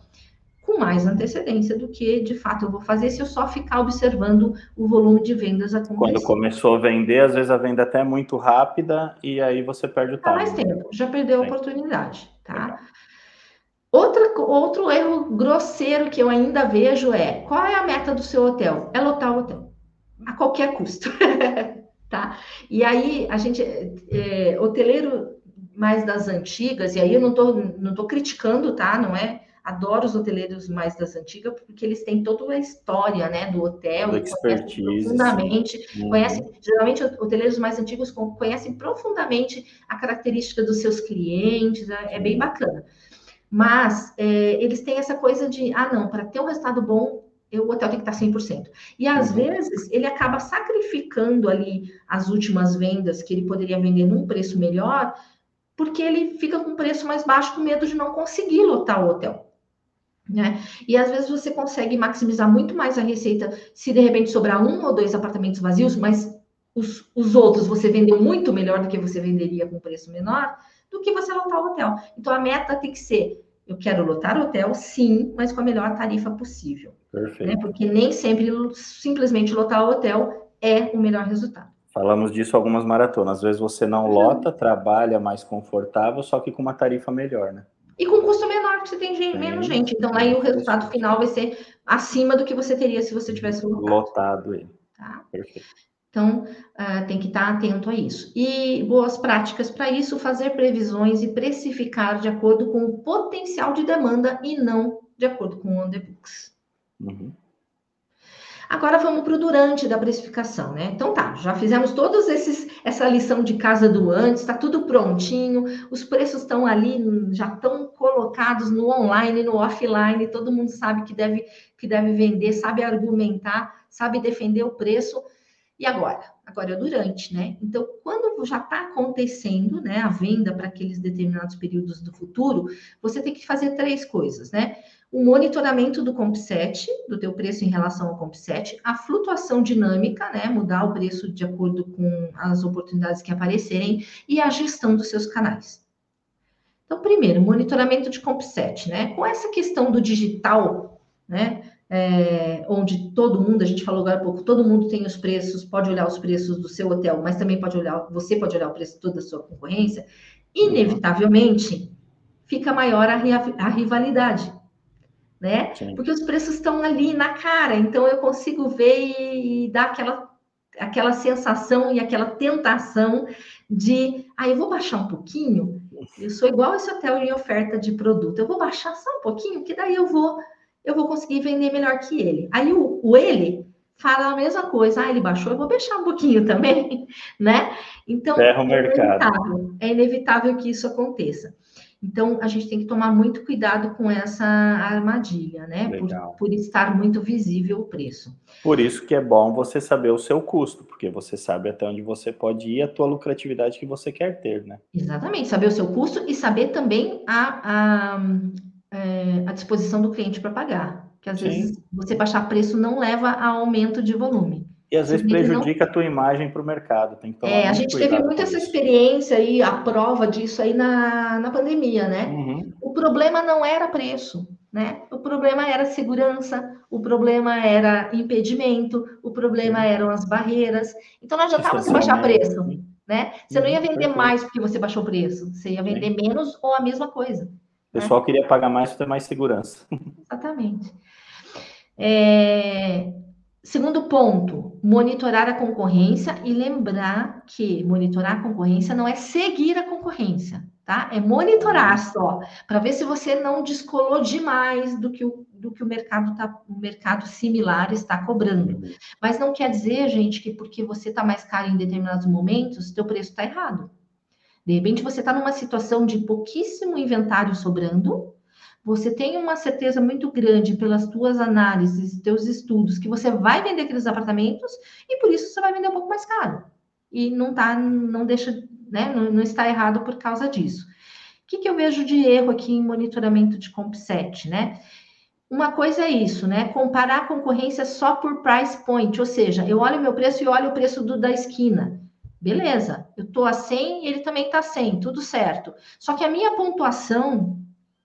com mais antecedência do que de fato eu vou fazer se eu só ficar observando o volume de vendas acontecer.
Quando começou a vender, às vezes a venda até é muito rápida e aí você perde o
tempo. mais tempo, já perdeu a oportunidade, tá? Outra, outro erro grosseiro que eu ainda vejo é: qual é a meta do seu hotel? É lotar o hotel a qualquer custo, tá? E aí a gente, é, hoteleiro mais das antigas, e aí eu não tô, não tô criticando, tá? Não é? Adoro os hoteleiros mais das antigas, porque eles têm toda a história, né, do hotel,
conhecem
profundamente, uhum. conhecem, geralmente hoteleiros mais antigos conhecem profundamente a característica dos seus clientes, é, é bem bacana. Mas é, eles têm essa coisa de, ah, não, para ter um resultado bom, o hotel tem que estar 100%. E às uhum. vezes ele acaba sacrificando ali as últimas vendas que ele poderia vender num preço melhor, porque ele fica com preço mais baixo com medo de não conseguir lotar o hotel. Né? E às vezes você consegue maximizar muito mais a receita se de repente sobrar um ou dois apartamentos vazios, mas os, os outros você vendeu muito melhor do que você venderia com preço menor, do que você lotar o hotel. Então a meta tem que ser eu quero lotar o hotel, sim, mas com a melhor tarifa possível. Perfeito. Né? Porque nem sempre simplesmente lotar o hotel é o melhor resultado.
Falamos disso algumas maratonas. Às vezes você não lota, trabalha mais confortável, só que com uma tarifa melhor, né?
E com custo menor, porque você tem gente, menos gente. Então, aí o resultado final vai ser acima do que você teria se você tivesse lotado.
Lotado ele.
Tá? Perfeito. Então, uh, tem que estar atento a isso. E boas práticas para isso, fazer previsões e precificar de acordo com o potencial de demanda e não de acordo com o on the books. Uhum. Agora vamos para o durante da precificação, né? Então tá, já fizemos todos esses essa lição de casa do antes, está tudo prontinho, os preços estão ali, já estão colocados no online, no offline, todo mundo sabe que deve que deve vender, sabe argumentar, sabe defender o preço. E agora? Agora é durante, né? Então, quando já está acontecendo, né, a venda para aqueles determinados períodos do futuro, você tem que fazer três coisas, né? O monitoramento do COMP7, do teu preço em relação ao COMP7, a flutuação dinâmica, né, mudar o preço de acordo com as oportunidades que aparecerem e a gestão dos seus canais. Então, primeiro, monitoramento de COMP7, né? Com essa questão do digital, né? É, onde todo mundo, a gente falou agora há pouco, todo mundo tem os preços, pode olhar os preços do seu hotel, mas também pode olhar, você pode olhar o preço de toda a sua concorrência, inevitavelmente fica maior a, a rivalidade, né? Sim. Porque os preços estão ali na cara, então eu consigo ver e, e dar aquela, aquela sensação e aquela tentação de, ah, eu vou baixar um pouquinho, eu sou igual esse hotel em oferta de produto, eu vou baixar só um pouquinho, que daí eu vou eu vou conseguir vender melhor que ele. Aí o, o ele fala a mesma coisa, ah, ele baixou, eu vou baixar um pouquinho também, né? Então,
é inevitável,
é inevitável que isso aconteça. Então, a gente tem que tomar muito cuidado com essa armadilha, né? Por, por, estar muito visível o preço.
Por isso que é bom você saber o seu custo, porque você sabe até onde você pode ir, a tua lucratividade que você quer ter, né?
Exatamente, saber o seu custo e saber também a, a é, à disposição do cliente para pagar. Que às Sim. vezes você baixar preço não leva a aumento de volume.
E às vezes prejudica não... a tua imagem para o mercado. Tem que tomar
é, a gente teve muito essa experiência aí, a prova disso aí na, na pandemia, né? Uhum. O problema não era preço, né? O problema era segurança, o problema era impedimento, o problema eram as barreiras. Então não adiantava você baixar preço, né? Você não ia vender mais porque você baixou o preço, você ia vender menos ou a mesma coisa.
O pessoal né? queria pagar mais para ter mais segurança.
Exatamente. É... Segundo ponto, monitorar a concorrência e lembrar que monitorar a concorrência não é seguir a concorrência, tá? É monitorar só, para ver se você não descolou demais do que o, do que o mercado tá, o mercado similar está cobrando. Mas não quer dizer, gente, que porque você está mais caro em determinados momentos, seu preço está errado. De repente, você está numa situação de pouquíssimo inventário sobrando, você tem uma certeza muito grande pelas tuas análises, teus estudos, que você vai vender aqueles apartamentos e por isso você vai vender um pouco mais caro. E não tá, não deixa, né? Não, não está errado por causa disso. O que, que eu vejo de erro aqui em monitoramento de CompSet, né? Uma coisa é isso, né? Comparar a concorrência só por price point, ou seja, eu olho meu preço e olho o preço do da esquina. Beleza, eu tô a 100, ele também tá a 100, tudo certo. Só que a minha pontuação,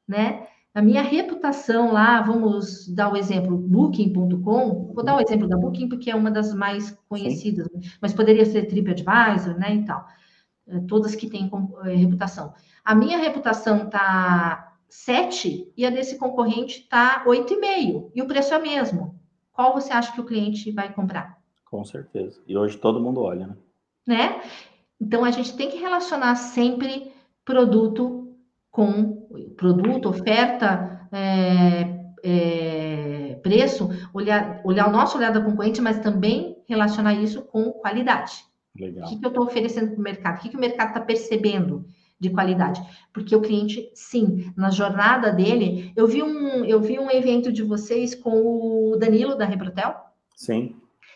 né? A minha reputação lá, vamos dar o exemplo, booking.com, vou dar o exemplo da Booking porque é uma das mais conhecidas, Sim. mas poderia ser TripAdvisor, né, e tal. É, todas que têm é, reputação. A minha reputação tá 7 e a desse concorrente tá 8,5 e o preço é o mesmo. Qual você acha que o cliente vai comprar?
Com certeza. E hoje todo mundo olha, né?
Né? Então a gente tem que relacionar sempre produto com produto, oferta, é, é, preço, olhar, olhar o nosso olhar da concorrente, mas também relacionar isso com qualidade. Legal. O que, que eu estou oferecendo para o mercado? O que, que o mercado está percebendo de qualidade? Porque o cliente, sim, na jornada dele, eu vi um, eu vi um evento de vocês com o Danilo da Reprotel.
Sim.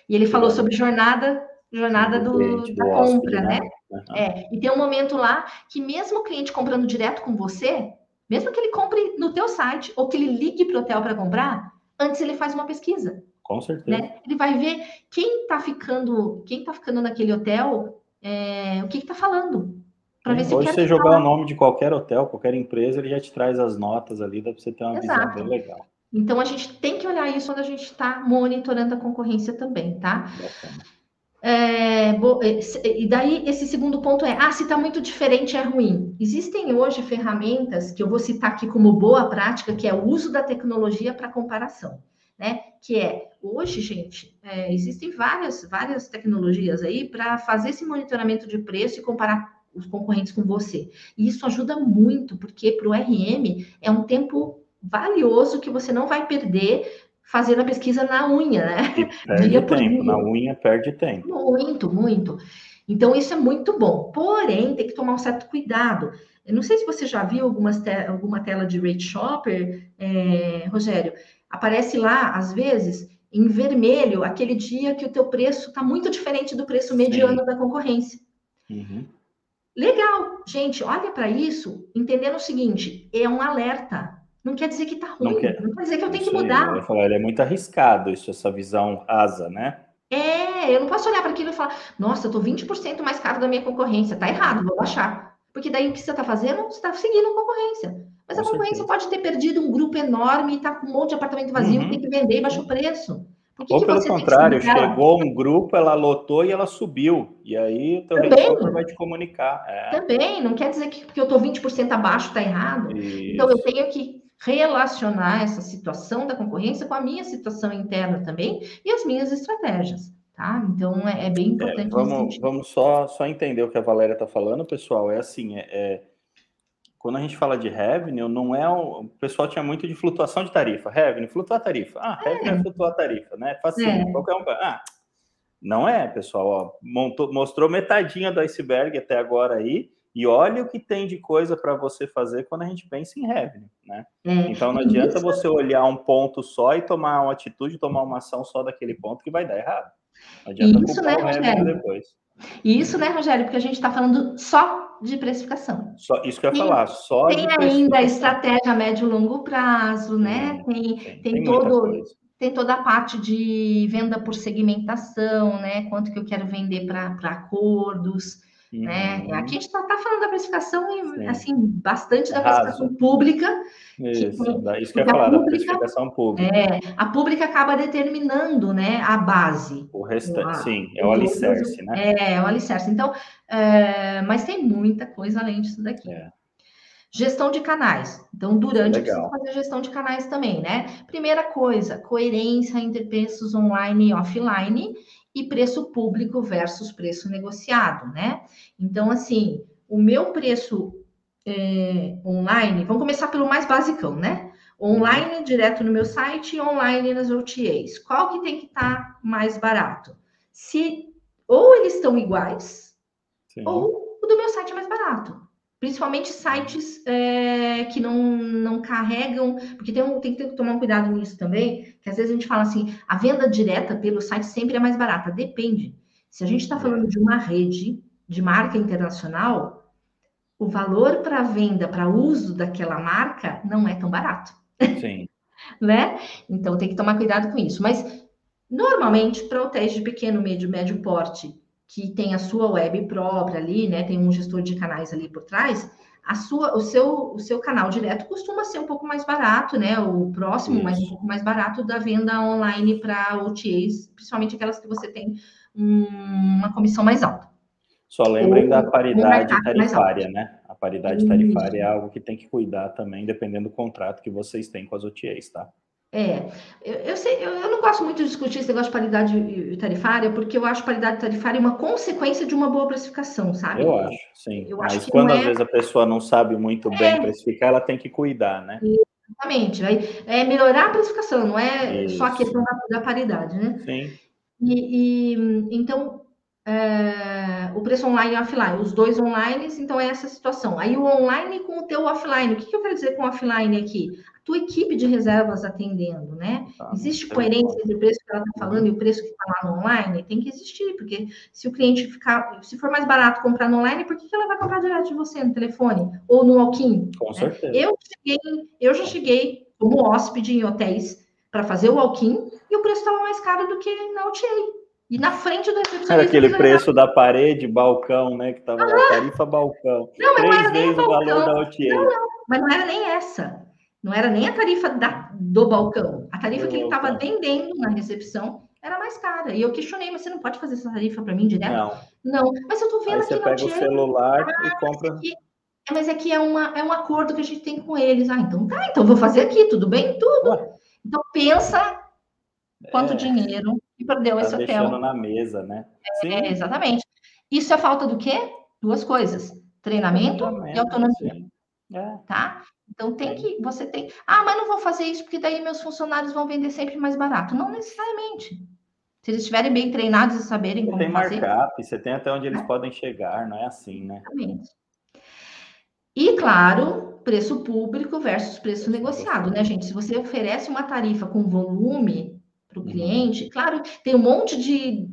E ele falou sobre jornada jornada do, do da compra, né? né? Uhum. É, e tem um momento lá que mesmo o cliente comprando direto com você, mesmo que ele compre no teu site ou que ele ligue para o hotel para comprar, antes ele faz uma pesquisa.
Com certeza.
Né? Ele vai ver quem está ficando, quem tá ficando naquele hotel, é, o que está falando.
Para ver se Hoje você jogar o nome de qualquer hotel, qualquer empresa, ele já te traz as notas ali, dá para você ter uma Exato. visão bem legal.
Então a gente tem que olhar isso quando a gente está monitorando a concorrência também, tá? Bacana. É, e daí, esse segundo ponto é: ah, se está muito diferente é ruim. Existem hoje ferramentas que eu vou citar aqui como boa prática, que é o uso da tecnologia para comparação, né? Que é hoje, gente, é, existem várias, várias tecnologias aí para fazer esse monitoramento de preço e comparar os concorrentes com você. E isso ajuda muito, porque para o RM é um tempo valioso que você não vai perder fazendo a pesquisa na unha, né?
perde dia tempo, na unha perde tempo.
Muito, muito. Então, isso é muito bom. Porém, tem que tomar um certo cuidado. Eu não sei se você já viu algumas te alguma tela de Rate Shopper, é, Rogério. Aparece lá, às vezes, em vermelho, aquele dia que o teu preço está muito diferente do preço mediano Sim. da concorrência. Uhum. Legal, gente, olha para isso, entendendo o seguinte: é um alerta. Não quer dizer que está ruim, não quer, não quer, dizer que eu tenho que mudar.
Eu falar, ele é muito arriscado, isso, essa visão rasa, né?
É, eu não posso olhar para aquilo e falar, nossa, eu estou 20% mais caro da minha concorrência, tá errado, vou baixar. Porque daí o que você está fazendo? Você está seguindo a concorrência. Mas com a concorrência certeza. pode ter perdido um grupo enorme e está com um monte de apartamento vazio, uhum. tem que vender e baixar o preço.
Ou pelo contrário, chegou um grupo, ela lotou e ela subiu. E aí o teu vai te comunicar.
É. Também, não quer dizer que porque eu estou 20% abaixo está errado. Isso. Então eu tenho que relacionar essa situação da concorrência com a minha situação interna também e as minhas estratégias. Tá? Então é, é bem é, importante.
É, vamos, vamos só, só entender o que a Valéria está falando, pessoal. É assim, é, é, quando a gente fala de revenue, não é o, o pessoal tinha muito de flutuação de tarifa. Revenue, flutuar tarifa. Ah, é. revenue é, flutuar a tarifa, né? Facinho, é. qualquer um. Ah, não é, pessoal. Ó, montou, mostrou metadinha do iceberg até agora aí. E olha o que tem de coisa para você fazer quando a gente pensa em revenue, né? É, então não adianta você olhar um ponto só e tomar uma atitude, tomar uma ação só daquele ponto que vai dar errado. Não adianta
isso, né, Rogério? depois. Isso, né, Rogério? Porque a gente está falando só de precificação.
Só, isso que eu ia falar, só
tem ainda estratégia a médio e longo prazo, né? Tem, tem, tem, tem todo tem toda a parte de venda por segmentação, né? Quanto que eu quero vender para acordos. Né? Uhum. Aqui a gente está tá falando da precificação, Sim. assim, bastante da precificação pública.
Isso, que, isso que eu ia falar, pública, da precificação pública.
É, a pública acaba determinando né, a base.
O restante, sim, é o alicerce, né?
É, é o alicerce. Então, é, mas tem muita coisa além disso daqui. É. Gestão de canais. Então, durante precisa fazer gestão de canais também, né? Primeira coisa, coerência entre preços online e offline e preço público versus preço negociado, né? Então, assim, o meu preço é, online, vamos começar pelo mais basicão, né? Online direto no meu site e online nas OTAs. Qual que tem que estar tá mais barato? Se ou eles estão iguais, Sim. ou o do meu site é mais barato. Principalmente sites é, que não, não carregam, porque tem, um, tem que tomar um cuidado nisso também, que às vezes a gente fala assim, a venda direta pelo site sempre é mais barata. Depende. Se a gente está falando de uma rede de marca internacional, o valor para venda, para uso daquela marca, não é tão barato.
Sim.
né? Então tem que tomar cuidado com isso. Mas normalmente, para hotéis de pequeno, médio, médio porte, que tem a sua web própria ali, né? Tem um gestor de canais ali por trás. A sua, o seu, o seu canal direto costuma ser um pouco mais barato, né? O próximo, Isso. mas um pouco mais barato da venda online para OTAs, principalmente aquelas que você tem uma comissão mais alta.
Só lembrem da paridade tarifária, né? A paridade tarifária Isso. é algo que tem que cuidar também, dependendo do contrato que vocês têm com as OTAs, tá?
É, eu, eu, sei, eu, eu, não gosto muito de discutir esse negócio de paridade tarifária, porque eu acho paridade tarifária uma consequência de uma boa precificação, sabe?
Eu acho, sim. Eu Mas acho quando às é... vezes a pessoa não sabe muito bem é... precificar, ela tem que cuidar, né?
Exatamente. É melhorar a precificação, não é Isso. só a questão da, da paridade, né?
Sim.
E, e então, é, o preço online e offline, os dois online, então é essa situação. Aí o online com o teu offline, o que, que eu quero dizer com offline aqui? Tua equipe de reservas atendendo, né? Ah, Existe coerência entre o preço que ela está falando e o preço que está lá no online? Tem que existir, porque se o cliente ficar, se for mais barato comprar no online, por que, que ela vai comprar direto de você no telefone ou no walk-in?
Com né? certeza.
Eu, cheguei, eu já cheguei como hóspede em hotéis para fazer o walk-in e o preço estava mais caro do que na OTA. E na frente do recepcionista.
Era aquele preço da parede, balcão, né? Que estava na tarifa balcão.
Não, mas Três não era nem o. Não, não, mas não era nem essa. Não era nem a tarifa da, do balcão. A tarifa que ele estava vendendo na recepção era mais cara. E eu questionei, mas você não pode fazer essa tarifa para mim direto?
Não.
Não, mas eu estou vendo Aí aqui
você pega o celular ah, e compra. Mas aqui,
é, mas aqui é, uma, é um acordo que a gente tem com eles. Ah, então tá, então vou fazer aqui, tudo bem? Tudo. Ué. Então pensa quanto é, dinheiro que perdeu tá esse hotel.
deixando na mesa, né?
É, exatamente. Isso é falta do quê? Duas coisas: treinamento, treinamento e autonomia. É. Tá? Então tem que, você tem, ah, mas não vou fazer isso porque daí meus funcionários vão vender sempre mais barato. Não necessariamente. Se eles estiverem bem treinados e saberem
você
como
tem fazer. Tem markup, você tem até onde eles é. podem chegar, não é assim, né?
Exatamente. E claro, preço público versus preço negociado, né, gente? Se você oferece uma tarifa com volume para o uhum. cliente, claro, tem um monte de,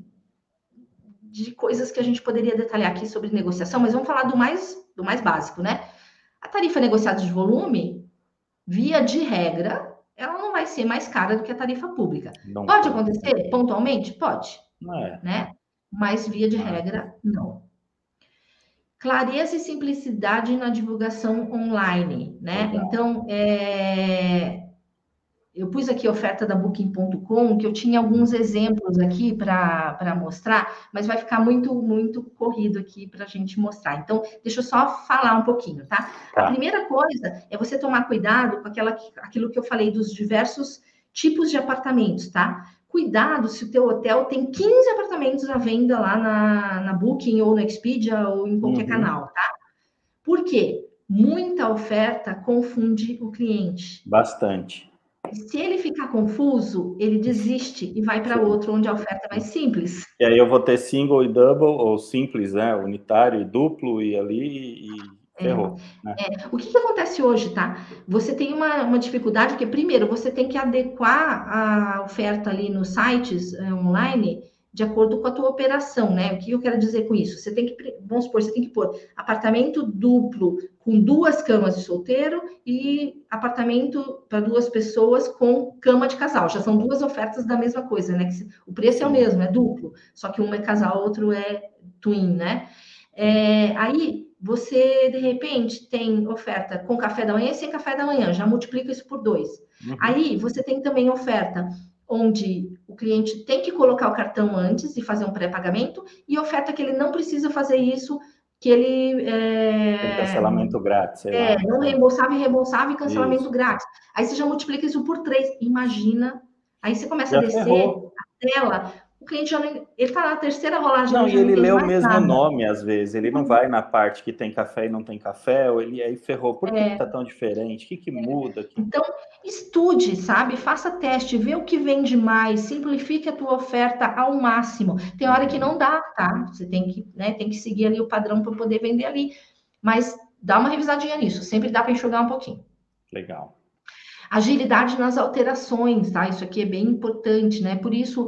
de coisas que a gente poderia detalhar aqui sobre negociação, mas vamos falar do mais, do mais básico, né? A tarifa negociada de volume, via de regra, ela não vai ser mais cara do que a tarifa pública. Não pode acontecer pontualmente? Pode.
É.
Né? Mas via de regra, não. Clareza e simplicidade na divulgação online, né? Legal. Então, é, eu pus aqui a oferta da Booking.com, que eu tinha alguns exemplos aqui para mostrar, mas vai ficar muito, muito corrido aqui para a gente mostrar. Então, deixa eu só falar um pouquinho, tá? tá? A primeira coisa é você tomar cuidado com aquela, aquilo que eu falei dos diversos tipos de apartamentos, tá? Cuidado se o teu hotel tem 15 apartamentos à venda lá na, na Booking ou no Expedia ou em qualquer uhum. canal, tá? Por quê? Muita oferta confunde o cliente.
Bastante.
Se ele ficar confuso, ele desiste e vai para outro onde a oferta é mais simples.
E aí eu vou ter single e double, ou simples, né? Unitário e duplo, e ali e é, ferrou.
É, né? é. O que, que, acontece hoje, tá? Você tem uma, uma dificuldade, porque primeiro você tem que adequar a oferta ali nos sites é, online de acordo com a tua operação, né? O que eu quero dizer com isso? Você tem que, vamos supor, você tem que pôr apartamento duplo com duas camas de solteiro e apartamento para duas pessoas com cama de casal. Já são duas ofertas da mesma coisa, né? O preço é o mesmo, é duplo, só que um é casal, outro é twin, né? É, aí você de repente tem oferta com café da manhã e sem café da manhã, já multiplica isso por dois. Uhum. Aí você tem também oferta onde o cliente tem que colocar o cartão antes e fazer um pré-pagamento, e oferta que ele não precisa fazer isso, que ele. É,
cancelamento grátis.
É, lá. não reembolsável, reembolsável e cancelamento isso. grátis. Aí você já multiplica isso por três. Imagina. Aí você começa já a descer ferrou. a tela, o cliente já ele está na terceira rolagem.
Não, e ele lê o mesmo nada. nome às vezes. Ele não vai na parte que tem café e não tem café, ou ele aí ferrou. Por que está é. tão diferente? O que, que é. muda?
Então, estude, sabe? Faça teste, vê o que vende mais, simplifique a tua oferta ao máximo. Tem hora que não dá, tá? Você tem que, né, tem que seguir ali o padrão para poder vender ali. Mas dá uma revisadinha nisso, sempre dá para enxugar um pouquinho.
Legal.
Agilidade nas alterações, tá? Isso aqui é bem importante, né? Por isso,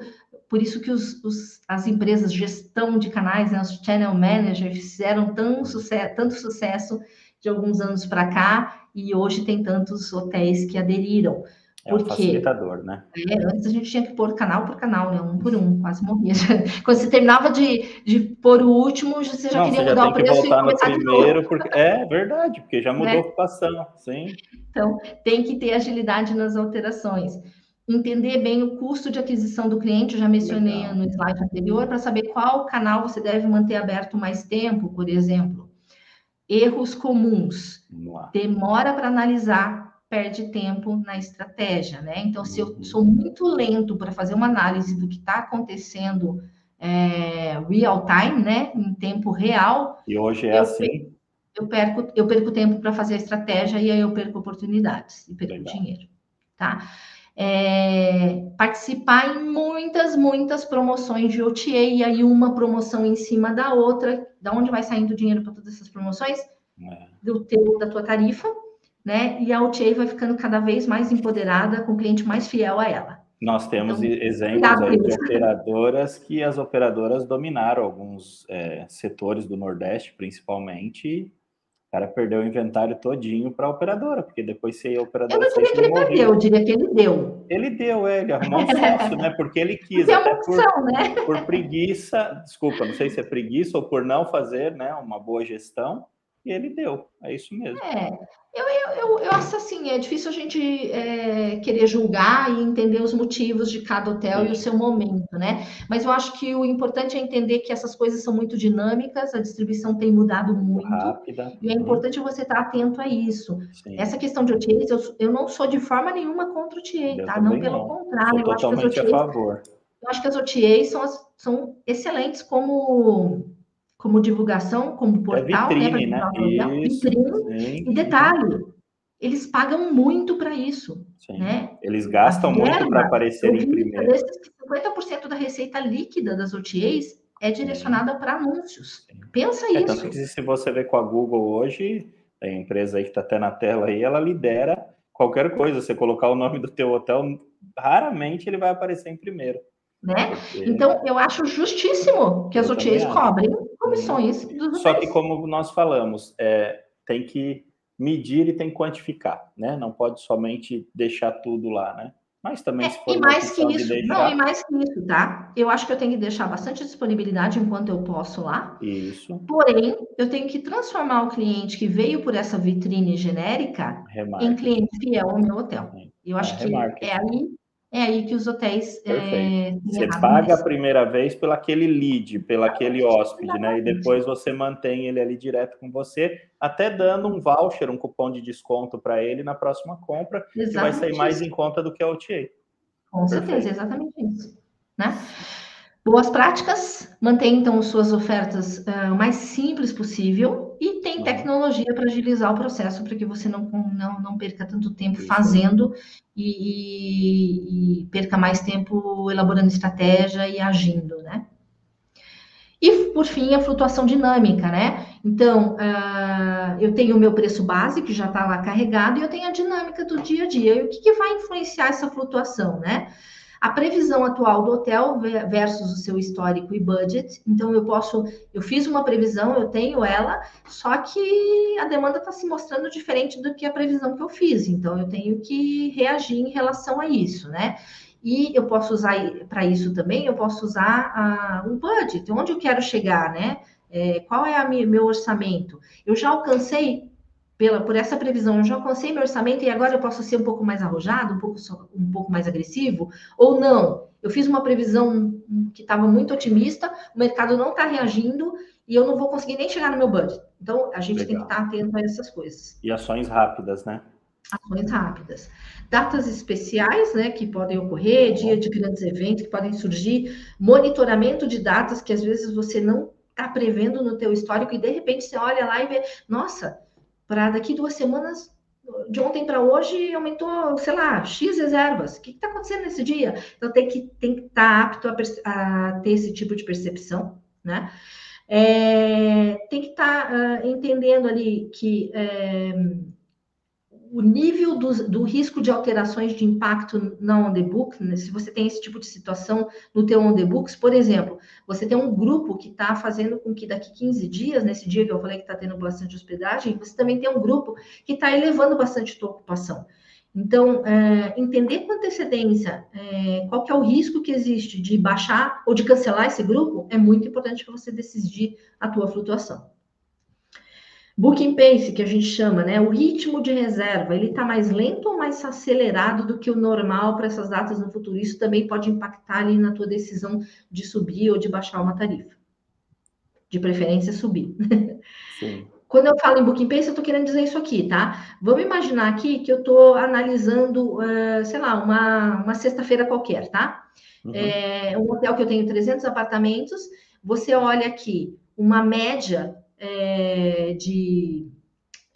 por isso que os, os, as empresas gestão de canais, né, os channel managers, fizeram tão sucesso, tanto sucesso de alguns anos para cá e hoje tem tantos hotéis que aderiram.
É um facilitador, né?
É, antes a gente tinha que pôr canal por canal, né? Um por um, quase morria. Quando você terminava de, de pôr o último, você já
Não,
queria
você já
mudar o
que
preço
voltar
e
no
começar
primeiro, porque é verdade, porque já mudou
Né?
a ocupação, sim.
Então, tem que ter agilidade nas alterações. Entender bem o custo de aquisição do cliente, eu já mencionei
Legal.
no slide anterior, para saber qual canal você deve manter aberto mais tempo, por exemplo. Erros comuns. Demora para analisar, perde tempo na estratégia, né? Então, se eu
Uhum.
sou muito lento para fazer uma análise do que está acontecendo é, real time, né? Em tempo real,
E hoje é
Eu
assim,
eu perco, eu perco tempo para fazer a estratégia e aí eu perco oportunidades e perco
Legal.
dinheiro, tá? É, participar em muitas, muitas promoções de OTA e aí uma promoção em cima da outra. Da onde vai saindo o dinheiro para todas essas promoções?
É.
do teu, da tua tarifa, né? E a OTA vai ficando cada vez mais empoderada, com o cliente mais fiel a ela.
Nós temos
Então,
exemplos de operadoras que as operadoras dominaram alguns é, setores do Nordeste, principalmente. O cara perdeu o inventário todinho para a operadora, porque depois se a
Eu
operadora
não diria que ele
morria.
perdeu, eu diria que ele deu.
Ele deu, é, ele arrumou um sócio, né? Porque ele quis,
é
até
uma
por,
opção, né?
por preguiça, desculpa, não sei se é preguiça ou por não fazer né, uma boa gestão, e ele deu. É isso mesmo.
É, eu, eu, eu, eu acho assim, é difícil a gente é, querer julgar e entender os motivos de cada hotel e o seu momento, né? Mas eu acho que o importante é entender que essas coisas são muito dinâmicas, a distribuição tem mudado muito,
Rápida.
e é
Uhum,
importante você estar atento a isso.
sim.
Essa questão de OTAs, eu, eu não sou de forma nenhuma contra o
Eu
tá? Não, pelo
não.
contrário,
Sou
eu acho, que as
totalmente a
OTAs,
favor.
eu acho que as OTAs são, são excelentes como, como divulgação, como portal,
vitrine,
pra
né? Isso.
vitrine.
Sim,
E detalhe, eles pagam muito para isso,
sim.
né?
Eles gastam
A
muito
verba,
para aparecer em primeiro.
desses que 50% da receita líquida das OTAs é direcionada para anúncios. Pensa
É,
isso.
tanto que se você ver com a Google hoje, a empresa aí que está até na tela aí, ela lidera qualquer coisa. Você colocar o nome do teu hotel, raramente ele vai aparecer em primeiro.
Né? Então, eu acho justíssimo que as OTAs cobrem comissões dos
Só que como nós falamos, é, tem que medir e tem que quantificar, né? Não pode somente deixar tudo lá, né? Mas também se
É,
for
e mais que
opção de
isso,
deixar,
não, e mais que isso, tá? Eu acho que eu tenho que deixar bastante disponibilidade enquanto eu posso lá.
isso,
Porém, eu tenho que transformar o cliente que veio por essa vitrine genérica em
remarque.
cliente fiel ao meu hotel. Eu acho
É,
que é aí, é aí que os hotéis é,
Você paga a primeira vez pelo aquele lead, pelo aquele hóspede, né? E depois você mantém ele ali direto com você, até dando um voucher, um cupom de desconto para ele na próxima compra, que vai sair
Exatamente
mais
isso.
em conta do que a OTA.
Com certeza,
Perfeito.
exatamente isso. Né? Boas práticas, mantém então suas ofertas ah, o mais simples possível e tem
Uhum.
tecnologia para agilizar o processo para que você não, não, não perca tanto tempo fazendo e, e- e perca mais tempo elaborando estratégia e agindo, né? E, por fim, a flutuação dinâmica, né? Então, ah, eu tenho o meu preço base, que já está lá carregado, e eu tenho a dinâmica do dia a dia. E o que, que vai influenciar essa flutuação, né? A previsão atual do hotel ve- versus o seu histórico e budget. Então, eu posso, eu fiz uma previsão, eu tenho ela, só que a demanda está se mostrando diferente do que a previsão que eu fiz. Então, eu tenho que reagir em relação a isso, né? E eu posso usar para isso também, eu posso usar o budget, onde eu quero chegar, né? É, qual é o meu orçamento? Eu já alcancei, pela, por essa previsão, eu já alcancei meu orçamento e agora eu posso ser um pouco mais arrojado, um pouco, um pouco mais agressivo? Ou não? Eu fiz uma previsão que estava muito otimista, o mercado não está reagindo e eu não vou conseguir nem chegar no meu budget. Então, a gente tem que
Legal.
estar atento a essas coisas
E ações rápidas, né?
ações rápidas. Datas especiais, né, que podem ocorrer, dia de grandes eventos que podem surgir, monitoramento de datas que às vezes você não está prevendo no teu histórico e de repente você olha lá e vê, nossa, para daqui duas semanas, de ontem para hoje aumentou, sei lá, X reservas. O que está acontecendo nesse dia? Então tem que tem que estar apto a, a ter esse tipo de percepção, né? É, tem que estar entendendo ali que é, o nível do, do, risco de alterações de impacto na on the book, né, se você tem esse tipo de situação no teu on the books, por exemplo, você tem um grupo que está fazendo com que daqui 15 dias, nesse dia que eu falei que está tendo bastante hospedagem, você também tem um grupo que está elevando bastante tua ocupação. Então, é, entender com antecedência é, qual que é o risco que existe de baixar ou de cancelar esse grupo é muito importante para você decidir a tua flutuação. Booking pace, que a gente chama, né? O ritmo de reserva, ele está mais lento ou mais acelerado do que o normal para essas datas no futuro? Isso também pode impactar ali na tua decisão de subir ou de baixar uma tarifa. De preferência, subir. Sim. Quando eu falo em Booking Pace, eu estou querendo dizer isso aqui, tá? Vamos imaginar aqui que eu estou analisando, uh, sei lá, uma, uma sexta-feira qualquer, tá? Uhum. É, um hotel que eu tenho 300 apartamentos, você olha aqui uma média é, de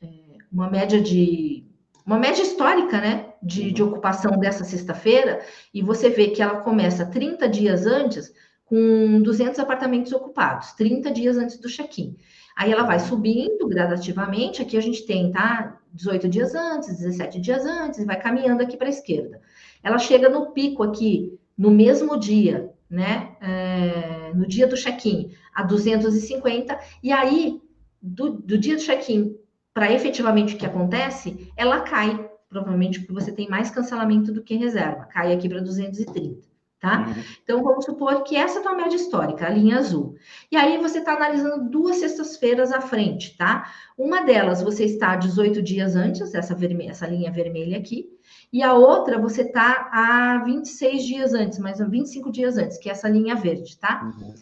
é, uma média de uma média histórica, né, de, de ocupação dessa sexta-feira, e você vê que ela começa 30 dias antes com 200 apartamentos ocupados, 30 dias antes do check-in. Aí ela vai subindo gradativamente, aqui a gente tem, tá, 18 dias antes, 17 dias antes, vai caminhando aqui para a esquerda. Ela chega no pico aqui, no mesmo dia, né, é, no dia do check-in, a 250, e aí, do, do dia do check-in para efetivamente o que acontece, ela cai, provavelmente porque você tem mais cancelamento do que reserva, cai aqui para 230. Tá? Uhum. Então, vamos supor que essa é a tua média histórica, a linha azul. E aí, você está analisando duas sextas-feiras à frente, tá? Uma delas, você está 18 dias antes, essa, vermelha, essa linha vermelha aqui, e a outra, você está há 26 dias antes, mais ou 25 dias antes, que é essa linha verde, tá? Uhum.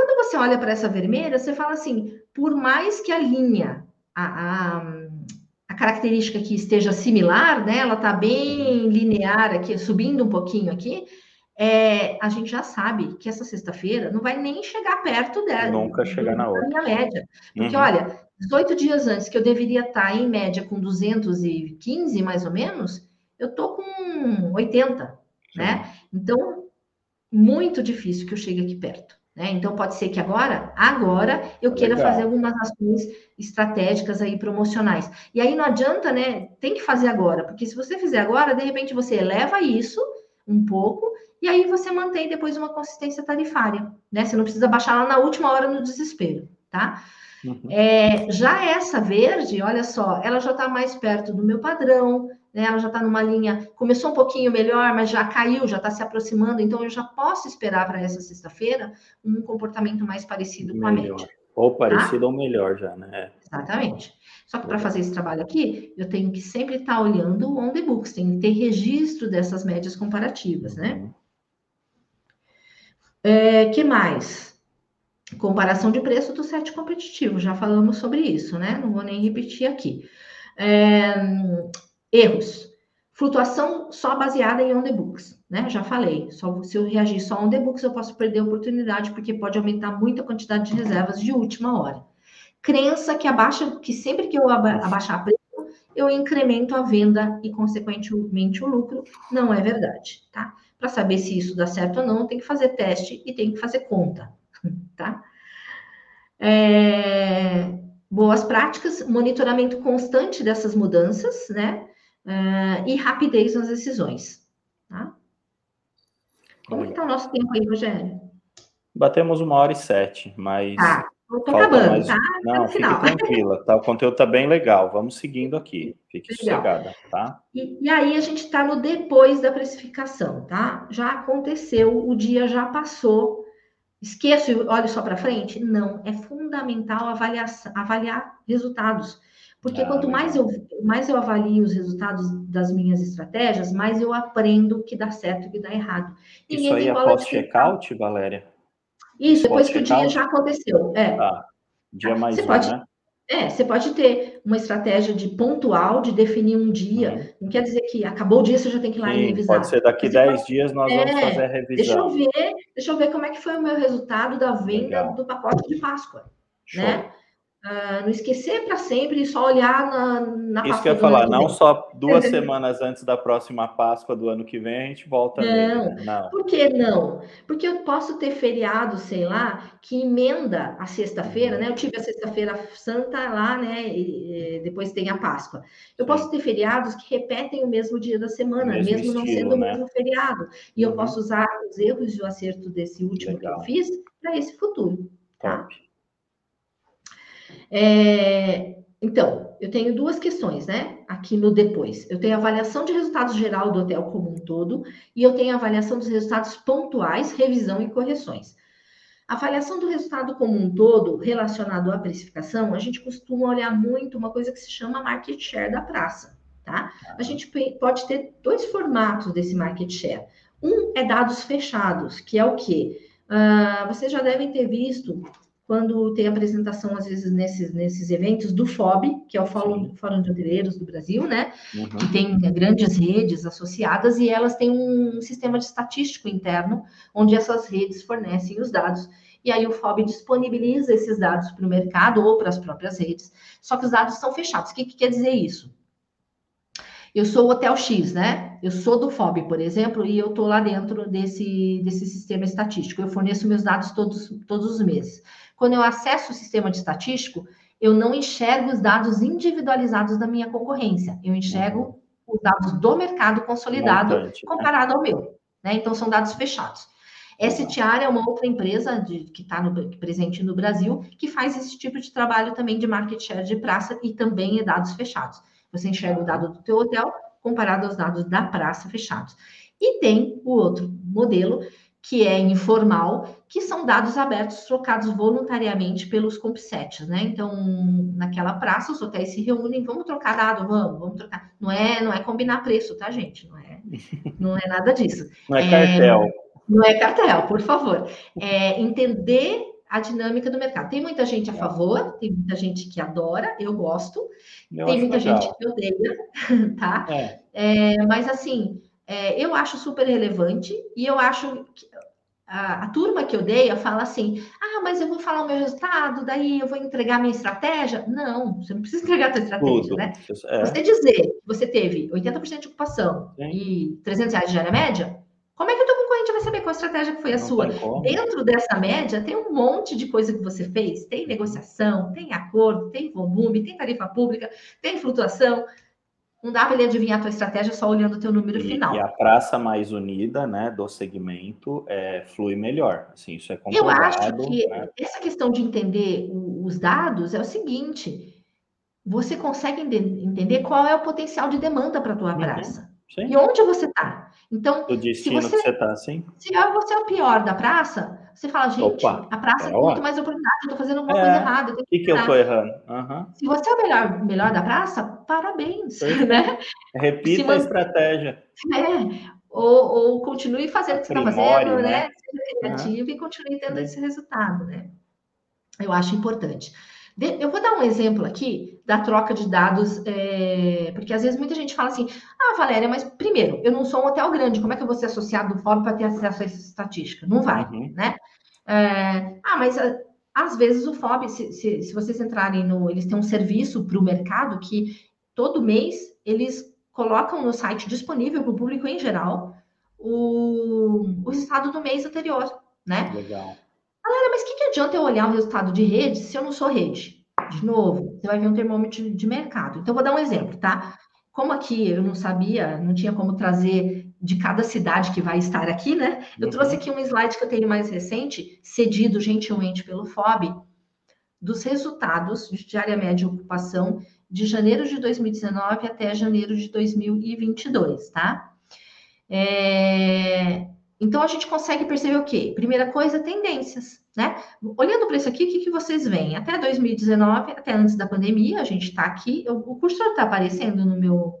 Quando você olha para essa vermelha, você fala assim: por mais que a linha, a, a, a característica aqui esteja similar, né? Ela está bem linear aqui, subindo um pouquinho aqui. É, a gente já sabe que essa sexta-feira não vai nem chegar perto dela.
Nunca chegar na outra.
minha média. Porque, uhum. olha, 18 dias antes, que eu deveria estar tá, em média com 215, mais ou menos, eu tô com 80, Sim. né? Então, muito difícil que eu chegue aqui perto. Né? Então, pode ser que agora, agora, eu queira Legal. fazer algumas ações estratégicas aí promocionais. E aí não adianta, né? Tem que fazer agora, porque se você fizer agora, de repente você eleva isso um pouco e aí você mantém depois uma consistência tarifária, né? Você não precisa baixar lá na última hora no desespero, tá? Uhum. É, já essa verde, olha só, ela já está mais perto do meu padrão, né? Ela já está numa linha, começou um pouquinho melhor, mas já caiu, já está se aproximando, então eu já posso esperar para essa sexta-feira um comportamento mais parecido melhor. com a média.
Ou tá? parecido tá? ou melhor já, né?
Exatamente. Só que para fazer esse trabalho aqui, eu tenho que sempre estar tá olhando o on the books, tenho que ter registro dessas médias comparativas, né? uhum. né? É, que mais? Comparação de preço do set competitivo, já falamos sobre isso, né? Não vou nem repetir aqui. É, Erros. Flutuação só baseada em on the books, né? Já falei. Só, se eu reagir só on the books, eu posso perder a oportunidade, porque pode aumentar muito a quantidade de reservas de última hora. Crença que abaixa, que sempre que eu abaixar preço, eu incremento a venda e, consequentemente, o lucro. Não é verdade, tá? Para saber se isso dá certo ou não, tem que fazer teste e tem que fazer conta, tá? É, boas práticas, monitoramento constante dessas mudanças, né? uh, e rapidez nas decisões. Tá? Como está o nosso tempo aí, Rogério?
Batemos uma hora e sete, mas.
Tá, estou acabando, mais... tá?
Não, fique tranquila, tá? O conteúdo está bem legal. Vamos seguindo aqui. Fique legal. sossegada, tá?
E, e aí a gente está no depois da precificação, tá? Já aconteceu, o dia já passou. Esqueço e olho só para frente? Não, é fundamental avaliar, avaliar resultados. Porque ah, quanto mais eu, mais eu avalio os resultados das minhas estratégias, mais eu aprendo o que dá certo e o que dá errado.
Ninguém Isso aí é pós-checkout, Valéria?
Isso, depois que o dia já aconteceu. É.
Tá. Dia mais
você
um,
pode,
né?
É, você pode ter uma estratégia de pontual, de definir um dia. Uhum. Não quer dizer que acabou o dia, você já tem que ir lá Sim, e revisar.
Pode ser daqui 10 pode... dias nós é, vamos fazer a revisão.
Deixa eu ver, deixa eu ver como é que foi o meu resultado da venda Legal. do pacote de Páscoa. Show. Né? Uh, não esquecer para sempre e só olhar na, na
Isso que eu ia falar, não só duas semanas antes da próxima Páscoa do ano que vem a gente volta.
Não, nele, né? não. Por que não? Porque eu posso ter feriado, sei lá, que emenda a sexta-feira, né? Eu tive a sexta-feira santa lá, né? E, e depois tem a Páscoa. Eu Sim. posso ter feriados que repetem o mesmo dia da semana, mesmo, mesmo não sendo né? o mesmo feriado. E uhum. eu posso usar os erros e o acerto desse último Legal. que eu fiz para esse futuro. Tá? É, então, eu tenho duas questões, né? Aqui no depois. Eu tenho avaliação de resultados geral do hotel como um todo e eu tenho avaliação dos resultados pontuais, revisão e correções. A avaliação do resultado como um todo, relacionado à precificação, a gente costuma olhar muito uma coisa que se chama market share da praça, tá? A gente pode ter dois formatos desse market share. Um é dados fechados, que é o quê? Uh, vocês já devem ter visto quando tem apresentação, às vezes, nesses, nesses eventos do FOB, que é o Fórum, Fórum de Hoteleiros do Brasil, né? Uhum. Que tem grandes redes associadas e elas têm um sistema de estatístico interno, onde essas redes fornecem os dados. E aí o FOB disponibiliza esses dados para o mercado ou para as próprias redes, só que os dados são fechados. O que, que quer dizer isso? Eu sou o Hotel X, né? Eu sou do FOB, por exemplo, e eu estou lá dentro desse, desse sistema estatístico. Eu forneço meus dados todos, todos os meses. Quando eu acesso o sistema de estatístico, eu não enxergo os dados individualizados da minha concorrência. Eu enxergo os dados do mercado consolidado Montante, né? comparado né? ao meu. Né? Então, são dados fechados. STR é uma outra empresa de, que está presente no Brasil que faz esse tipo de trabalho também de market share de praça e também é dados fechados. Você enxerga o dado do teu hotel comparado aos dados da praça fechados. E tem o outro modelo que é informal, que são dados abertos trocados voluntariamente pelos compsets, né? Então, naquela praça, os hotéis se reúnem, vamos trocar dado, vamos, vamos trocar. Não é, não é combinar preço, tá, gente? Não é, não é nada disso.
Não é, é cartel.
Não é cartel, por favor. É entender a dinâmica do mercado. Tem muita gente a favor, tem muita gente que adora, eu gosto, eu tem muita legal. gente que odeia, tá? É. É, mas assim, é, eu acho super relevante e eu acho que a, a, turma que odeia fala assim: ah, mas eu vou falar o meu resultado, daí eu vou entregar minha estratégia. Não, você não precisa entregar a sua estratégia, Tudo. né? É. Você dizer que você teve 80% de ocupação Sim. e 300 reais de área média, como é que o teu concorrente vai saber qual estratégia que foi a não sua? Dentro dessa média, tem um monte de coisa que você fez. Tem negociação, tem acordo, tem volume, tem tarifa pública, tem flutuação. Não dá para ele adivinhar a tua estratégia só olhando o teu número
e,
final.
E a praça mais unida, né, do segmento, é, flui melhor. Assim, isso é comprovado.
Eu acho que né? essa questão de entender os dados é o seguinte: você consegue entender qual é o potencial de demanda para a tua uhum. praça. Sim. E onde você está. Então,
o destino se você, que você está, sim.
Se você é o pior da praça, você fala, gente, Opa, a praça é tem muito mais oportunidade, eu estou fazendo alguma é, coisa errada.
O que, que eu estou errando?
Uhum. Se você é o melhor, melhor da praça, parabéns. Né?
Repita man... a estratégia.
É. Ou, ou continue fazendo o que você está fazendo, né? né? Seja criativo uhum. e continue tendo esse resultado, né? Eu acho importante. Eu vou dar um exemplo aqui da troca de dados, é, porque às vezes muita gente fala assim: ah, Valéria, mas primeiro, eu não sou um hotel grande, como é que eu vou ser associado do fórum para ter acesso a essa estatística? Não vai, uhum. né? É, ah, mas às vezes o FOB, se, se, se vocês entrarem no. Eles têm um serviço para o mercado que todo mês eles colocam no site disponível para o público em geral o, o resultado do mês anterior, né? Legal. Galera, mas o que, que adianta eu olhar o resultado de rede se eu não sou rede? De novo, você vai ver um termômetro de mercado. Então, vou dar um exemplo, tá? Como aqui eu não sabia, não tinha como trazer de cada cidade que vai estar aqui, né? Eu uhum. trouxe aqui um slide que eu tenho mais recente, cedido gentilmente pelo FOB, dos resultados de área média de ocupação de janeiro de 2019 até janeiro de 2022, tá? É... Então, a gente consegue perceber o quê? Primeira coisa, tendências, né? Olhando para isso aqui, o que, que vocês veem? Até 2019, até antes da pandemia, a gente está aqui. Eu, o cursor está aparecendo no meu,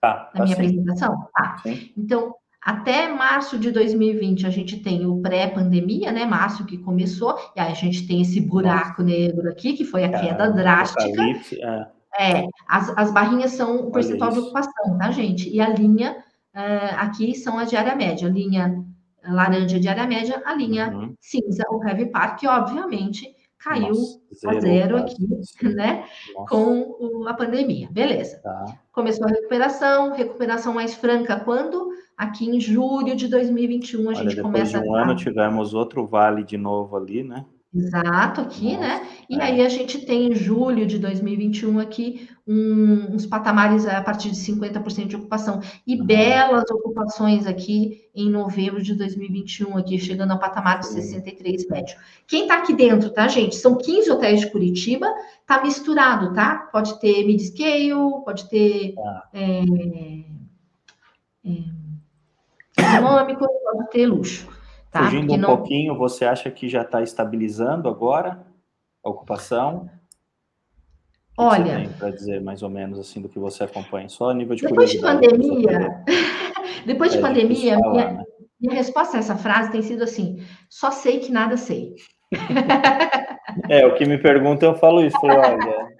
tá, na minha apresentação? Tá. Sim. Então, até março de 2020, a gente tem o pré-pandemia, né? Março que começou, e aí a gente tem esse buraco negro aqui, que foi a queda drástica. É. é, as, as barrinhas são o percentual de ocupação, tá, gente? E a linha uh, aqui são a diária média, a linha laranja de área média, a linha uhum. cinza, o Heavy Park, que obviamente caiu Nossa, a zero aqui, né? Nossa. Com o, a pandemia. Beleza. Tá. Começou a recuperação, recuperação mais franca quando? Aqui em julho de 2021 a Olha, gente começa
de um a... ano tivemos outro vale de novo ali, né?
Exato, aqui, né? E é. aí a gente tem em julho de 2021 aqui um, uns patamares a partir de 50% de ocupação. E uhum. belas ocupações aqui em novembro de 2021, aqui chegando ao patamar de 63 médio. Quem está aqui dentro, tá, gente? São 15 hotéis de Curitiba, tá misturado, tá? Pode ter mid-scale, pode ter ah. é, é, econômico, pode ter luxo.
Tá? Fugindo um não... pouquinho, você acha que já está estabilizando agora a ocupação?
O Olha,
para dizer mais ou menos assim do que você acompanha, só a nível de
depois de pandemia, depois de é pandemia, falar, minha, né? minha resposta a essa frase tem sido assim: só sei que nada sei.
É, o que me perguntam, eu falo isso. Falei, olha,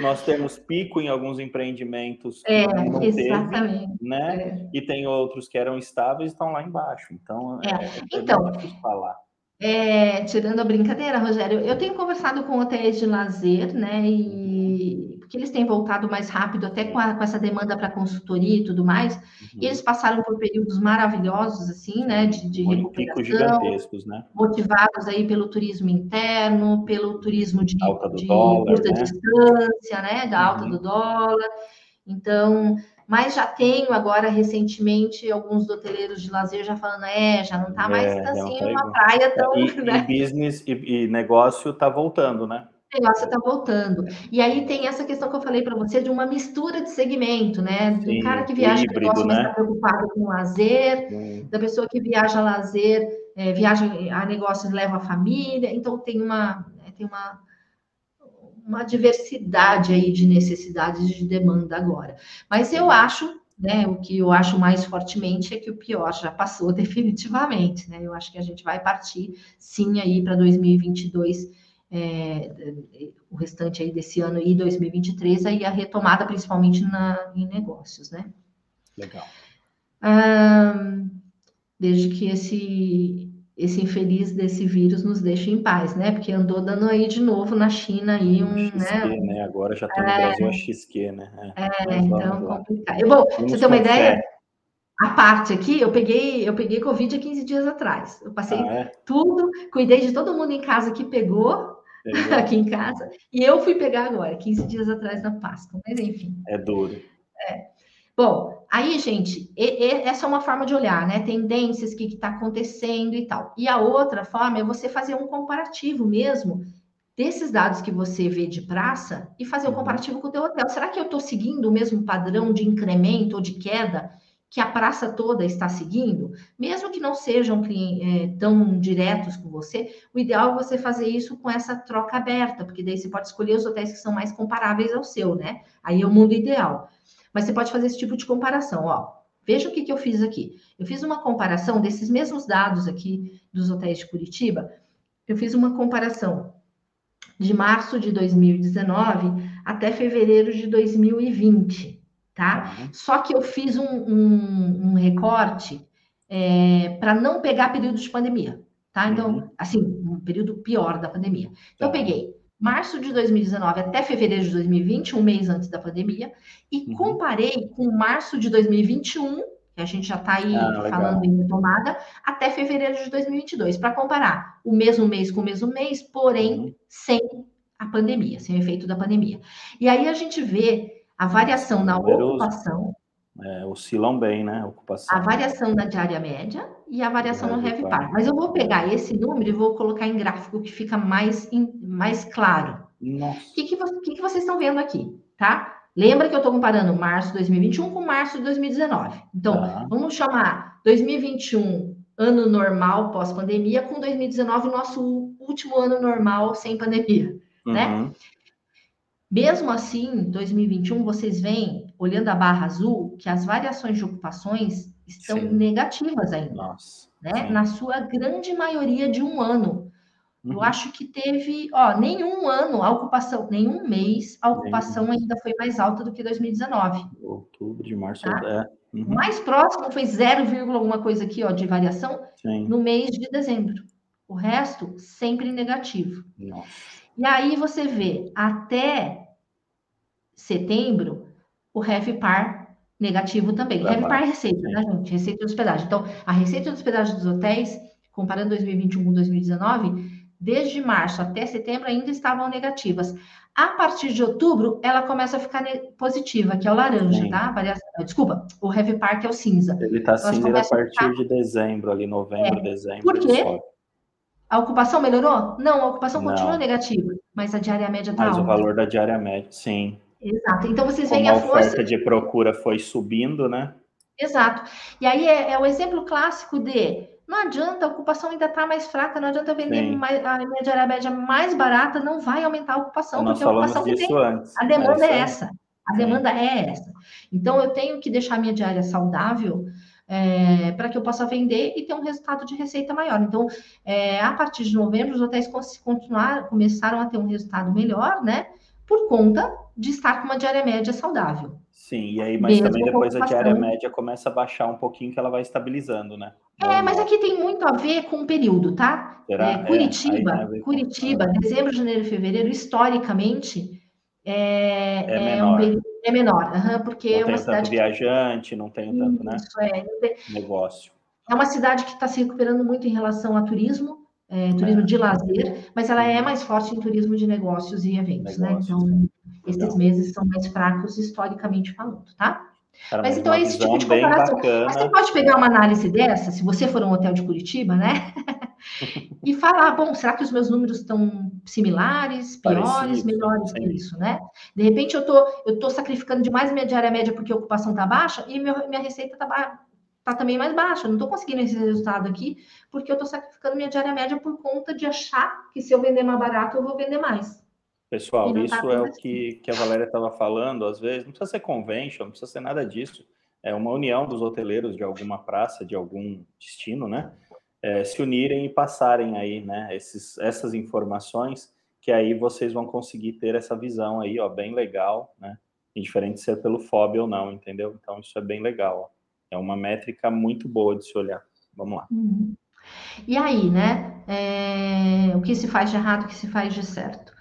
nós temos pico em alguns empreendimentos
é, exatamente.
teve, né? É. E tem outros que eram estáveis e estão lá embaixo. Então,
é, é, é então falar. É, tirando a brincadeira, Rogério, eu tenho conversado com hotéis de lazer, né? E porque eles têm voltado mais rápido, até com, a, com essa demanda para consultoria e tudo mais. Uhum. E eles passaram por períodos maravilhosos, assim, né? De, de recuperação,
gigantescos, né?
Motivados aí pelo turismo interno, pelo turismo de, de dólar, curta né? distância, né? Da alta uhum. do dólar. Então, mas já tenho agora recentemente alguns hoteleiros de lazer já falando, é, já não está mais é, assim uma praia tão.
E, né? e business e, e negócio está voltando, né?
Negócio está voltando. E aí tem essa questão que eu falei para você de uma mistura de segmento, né? Do Sim, cara que viaja híbrido, negócio, né? mas está preocupado com lazer, Sim. da pessoa que viaja a lazer, é, viaja a negócios leva a família. Então tem uma né, tem uma uma diversidade aí de necessidades de demanda agora. Mas eu acho, né, o que eu acho mais fortemente é que o pior já passou definitivamente, né? Eu acho que a gente vai partir sim aí para 2022 é, o restante aí desse ano e 2023, aí a retomada principalmente na, em negócios, né?
Legal.
Ah, desde que esse, esse infeliz desse vírus nos deixe em paz, né? Porque andou dando aí de novo na China aí um, XQ,
né? né? Agora já tem no é, Brasil a XQ,
né? É, é então complicado. Bom, você ter uma ideia, a parte aqui, eu peguei, eu peguei Covid há 15 dias atrás. Eu passei ah, é? tudo, cuidei de todo mundo em casa que pegou, aqui em casa. E eu fui pegar agora, 15 dias atrás da Páscoa, mas enfim.
É duro.
É. Bom, aí, gente, e, e, essa é uma forma de olhar, né? Tendências, o que está acontecendo e tal. E a outra forma é você fazer um comparativo mesmo desses dados que você vê de praça e fazer um uhum. comparativo com o teu hotel. Será que eu estou seguindo o mesmo padrão de incremento ou de queda que a praça toda está seguindo, mesmo que não sejam é, tão diretos com você, o ideal é você fazer isso com essa troca aberta, porque daí você pode escolher os hotéis que são mais comparáveis ao seu, né? Aí é o mundo ideal. Mas você pode fazer esse tipo de comparação, ó. Veja o que, que eu fiz aqui. Eu fiz uma comparação desses mesmos dados aqui dos hotéis de Curitiba. Eu fiz uma comparação de março de 2019 até fevereiro de 2020 tá? Uhum. Só que eu fiz um, um, um recorte é, para não pegar período de pandemia, tá? Então, uhum. assim, um período pior da pandemia. Então, eu peguei março de 2019 até fevereiro de 2020, um mês antes da pandemia, e uhum. comparei com março de 2021, que a gente já está aí ah, falando em retomada, até fevereiro de 2022, para comparar o mesmo mês com o mesmo mês, porém uhum. sem a pandemia, sem o efeito da pandemia. E aí a gente vê a variação na ocupação.
É, oscilam bem, né? A ocupação.
A variação na diária média e a variação no RevPAR. Mas eu vou pegar esse número e vou colocar em gráfico que fica mais, mais claro. O que, que, que, que vocês estão vendo aqui, tá? Lembra que eu estou comparando março de 2021 com março de 2019. Então, tá. vamos chamar 2021 ano normal pós-pandemia com 2019 nosso último ano normal sem pandemia, né? uhum. né? Mesmo assim, 2021, vocês veem, olhando a barra azul, que as variações de ocupações estão Sim. negativas ainda. Nossa. Né? Na sua grande maioria de um ano. Uhum. Eu acho que teve, ó, nenhum ano a ocupação, nenhum mês a ocupação ainda foi mais alta do que 2019.
Outubro, de março, tá? é.
Uhum. Mais próximo foi 0, alguma coisa aqui, ó, de variação Sim. no mês de dezembro. O resto, sempre negativo.
Nossa.
E aí você vê, até setembro, o RevPAR negativo também.
Pra
RevPAR é receita, né, gente? Receita de hospedagem. Então, a receita de hospedagem dos hotéis, comparando 2021 com 2019, desde março até setembro ainda estavam negativas. A partir de outubro, ela começa a ficar positiva, que é o laranja,
Sim.
tá? Variação- Desculpa, o RevPAR, que é o cinza.
Ele tá
Elas
cinza a partir de dezembro, ali, novembro, dezembro.
Por quê? A ocupação melhorou? Não, a ocupação
Não.
continua negativa, mas a diária média está
Mas o
alta.
valor da diária média, sim.
Exato. Então vocês
Como
veem
a
a força
oferta de procura foi subindo, né?
Exato. E aí é, é o exemplo clássico de não adianta, a ocupação ainda está mais fraca, não adianta vender
Sim.
mais, a minha diária média mais barata, não vai aumentar a ocupação,
Nós
porque a ocupação que tem,
antes.
a demanda
isso
é
aí.
essa. A
Sim.
demanda é essa. Então eu tenho que deixar a minha diária saudável para que eu possa vender e ter um resultado de receita maior. Então, é, a partir de novembro, os hotéis começaram a ter um resultado melhor, né? Por conta de estar com uma diária média saudável.
Sim, e aí, mas
Mesmo
também depois a diária média começa a baixar um pouquinho, que ela vai estabilizando, né?
É, mas aqui tem muito a ver com o período, tá? É,
É,
Curitiba,
com-
Curitiba, dezembro, janeiro e fevereiro, historicamente, é,
É
é um período é menor, aham, porque
Não
é uma
tanto
cidade que
viajante, não tem tanto, né?
Isso, é,
Negócio.
é uma cidade que está se recuperando muito em relação a turismo, é, turismo
É.
de lazer, mas ela é mais forte em turismo de negócios e eventos, né?
Negócios,
Então, esses
Legal.
meses são mais fracos historicamente falando, tá?
Cara,
Mas
mas
então é esse tipo de comparação. Mas você pode pegar uma análise dessa, se você for um hotel de Curitiba, né? e falar, bom, será que os meus números estão similares, piores,
Parecidos,
melhores que
sim.
isso, né? De repente eu tô, eu tô sacrificando demais minha diária média porque a ocupação tá baixa e meu- minha receita tá, ba- tá também mais baixa. Eu não tô conseguindo esse resultado aqui porque eu tô sacrificando minha diária média por conta de achar que se eu vender mais barato eu vou vender mais.
Pessoal,
não
isso
tá
é o que, que a Valéria estava falando, às vezes, não precisa ser convention, não precisa ser nada disso. É uma união dos hoteleiros de alguma praça, de algum destino, né? É, se unirem e passarem aí, né? Esses, essas informações, que aí vocês vão conseguir ter essa visão aí, ó, bem legal, né? Indiferente de ser pelo FOB ou não, entendeu? Então, isso é bem legal, ó. É uma métrica muito boa de se olhar. Vamos lá.
Uhum. E aí, né? é, o que se faz de errado, o que se faz de certo?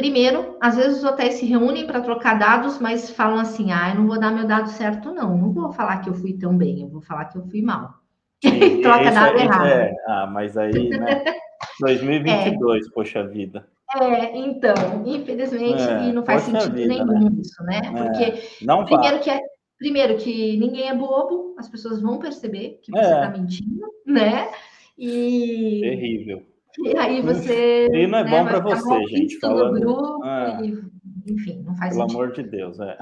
Primeiro, às vezes os hotéis se reúnem para trocar dados, mas falam assim: ah, eu não vou dar meu dado certo, não. Não vou falar que eu fui tão bem, eu vou falar que eu fui mal.
Sim,
Troca dado errado.
é, ah, mas aí, né? 2022, poxa vida.
É, então, infelizmente,
É,
e não faz sentido
vida,
nenhum isso, né?
É,
Porque
Não
primeiro que é, primeiro que ninguém é bobo, as pessoas vão perceber que você
É.
está mentindo, né? E,
Terrível.
E aí você.
E não é
né,
bom
ficar
você, gente, falando-
grupo
Ah.
e, enfim, não faz
Pelo
sentido.
amor de Deus, é.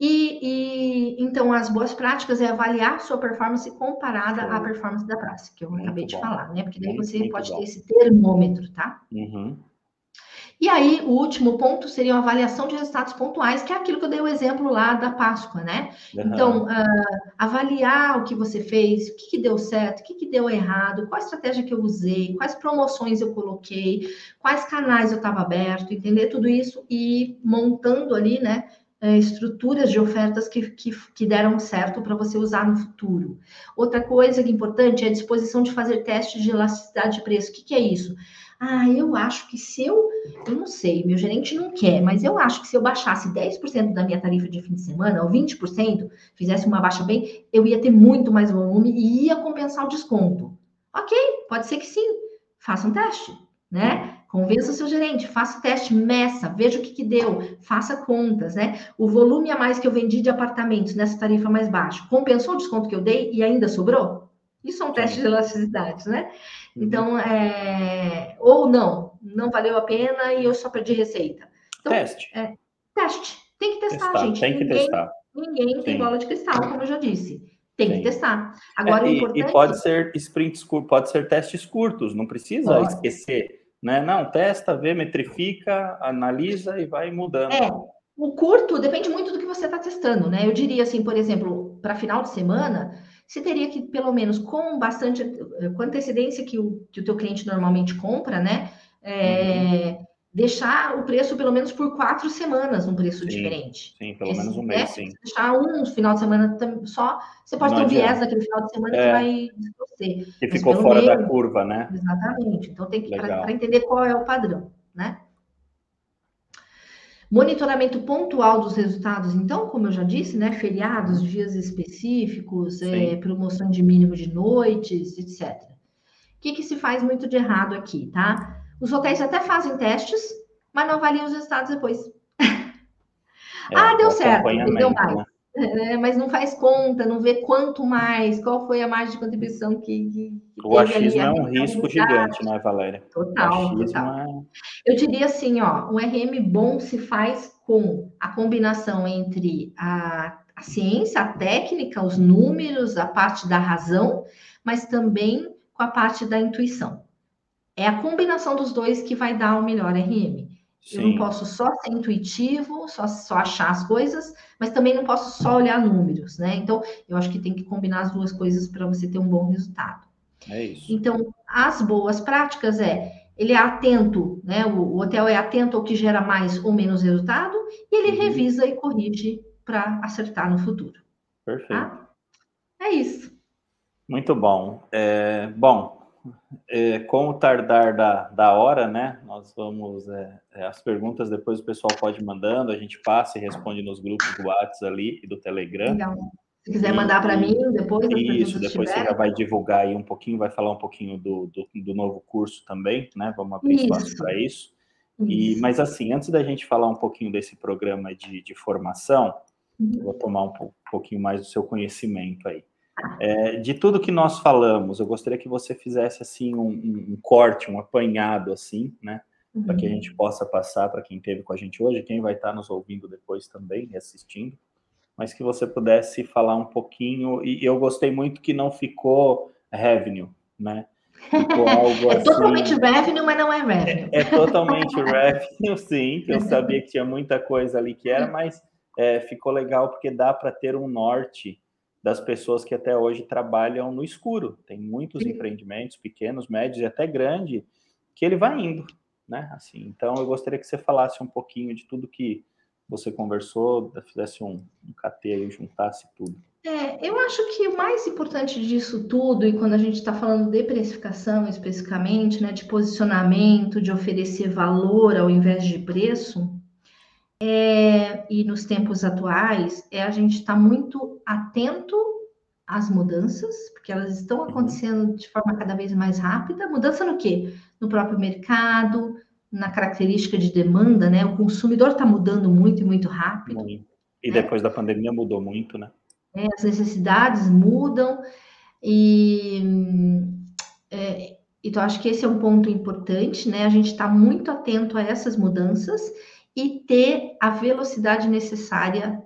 E, e, então as boas práticas é avaliar sua performance comparada à performance da praça, que eu
Muito
acabei de
bom.
falar, né? Porque daí
Muito,
você
muito
pode
bom.
ter esse termômetro, tá?
Uhum.
E aí, o último ponto seria a avaliação de resultados pontuais, que é aquilo que eu dei o exemplo lá da Páscoa, né? Então, ah, avaliar o que você fez, o que, que deu certo, o que, que deu errado, qual a estratégia que eu usei, quais promoções eu coloquei, quais canais eu estava aberto, entender tudo isso e montando ali, né? eh, Estruturas de ofertas que, que, que deram certo para você usar no futuro. Outra coisa que é importante é a disposição de fazer testes de elasticidade de preço. O que, que é isso? Ah, eu acho que se eu, eu não sei, meu gerente não quer, mas eu acho que se eu baixasse 10% da minha tarifa de fim de semana, ou 20%, fizesse uma baixa bem, eu ia ter muito mais volume e ia compensar o desconto. Ok, pode ser que sim. Faça um teste, né? Convença o seu gerente, faça o teste, meça, veja o que, que deu, faça contas, né? O volume a mais que eu vendi de apartamentos nessa tarifa mais baixa, compensou o desconto que eu dei e ainda sobrou? Isso é um teste de elasticidade, né?
Uhum.
Então, é... ou não, não valeu a pena e eu só perdi receita. Então,
Teste.
teste. Tem que testar,
Testar,
gente.
Tem que
ninguém,
testar.
Ninguém tem
Sim.
bola de cristal, como eu já disse. Tem
Sim.
que testar. Agora,
É,
o
e-
importante...
E pode ser sprints curtos, pode ser testes curtos, não precisa
Pode.
esquecer. Né? Não, testa, vê, metrifica, analisa e vai mudando.
É, o curto depende muito do que você está testando, né? Eu diria assim, por exemplo, para final de semana, você teria que, pelo menos, com bastante, com a antecedência que o, que o teu cliente normalmente compra, né? É, deixar o preço pelo menos por quatro semanas um preço
sim,
diferente.
Sim, pelo Esse, menos um mês, né? sim.
Se deixar um final de semana só, você pode não ter um viés naquele final de semana é, que vai
distorcer. Que ficou fora meio, da curva, né?
Exatamente. Então tem que para entender qual é o padrão, né? Monitoramento pontual dos resultados, então, como eu já disse, né? Feriados, dias específicos, é, promoção de mínimo de noites, etc. O que, que se faz muito de errado aqui, tá? Os hotéis até fazem testes, mas não avaliam os resultados depois. É, ah, deu certo, deu mais. Né? É, mas não faz conta, não vê quanto mais, qual foi a margem de contribuição que. que
o achismo é um risco gigante, né, Valéria?
Total, total. É... Eu diria assim, ó, um RM bom se faz com a combinação entre a, a ciência, a técnica, os números, a parte da razão, mas também com a parte da intuição. É a combinação dos dois que vai dar o melhor RM. Sim. Eu não posso só ser intuitivo, só, só achar as coisas, mas também não posso só olhar números, né? Então, eu acho que tem que combinar as duas coisas para você ter um bom resultado.
É isso.
Então, as boas práticas é ele é atento, né? O, o hotel é atento ao que gera mais ou menos resultado e ele uhum. revisa e corrige para acertar no futuro.
Perfeito. Tá?
É isso.
Muito bom. É, bom, é, com o tardar da, da hora, né? Nós vamos. É, é, as perguntas depois o pessoal pode mandando, a gente passa e responde nos grupos do WhatsApp ali e do Telegram. Legal.
Se quiser mandar para mim depois.
Isso, depois você já vai divulgar aí um pouquinho, vai falar um pouquinho do, do, do novo curso também, né? Vamos abrir isso. espaço para isso. E, mas assim, antes da gente falar um pouquinho desse programa de, de formação, uhum. vou tomar um pouquinho mais do seu conhecimento aí. É, de tudo que nós falamos, eu gostaria que você fizesse assim um, um, corte, um apanhado assim, né? Uhum. Para que a gente possa passar para quem esteve com a gente hoje, quem vai estar nos ouvindo depois também, assistindo, mas que você pudesse falar um pouquinho. E eu gostei muito que não ficou revenue, né?
Ficou algo é assim. totalmente revenue, mas não é revenue.
É, é totalmente revenue, sim, que eu sabia que tinha muita coisa ali que era, mas é, ficou legal porque dá para ter um norte das pessoas que até hoje trabalham no escuro. Tem muitos Sim. empreendimentos pequenos, médios e até grande que ele vai indo, né? Assim, então eu gostaria que você falasse um pouquinho de tudo que você conversou, fizesse um, um KT aí, juntasse tudo.
É, eu acho que o mais importante disso tudo, e quando a gente está falando de precificação especificamente, né, de posicionamento, de oferecer valor ao invés de preço, é, e nos tempos atuais, é a gente estar tá muito atento às mudanças, porque elas estão uhum. acontecendo de forma cada vez mais rápida. Mudança no quê? No próprio mercado, na característica de demanda, né? O consumidor está mudando muito e muito rápido.
E né? depois da pandemia mudou muito, né?
É, as necessidades mudam e é, então acho que esse é um ponto importante, né? A gente está muito atento a essas mudanças e ter a velocidade necessária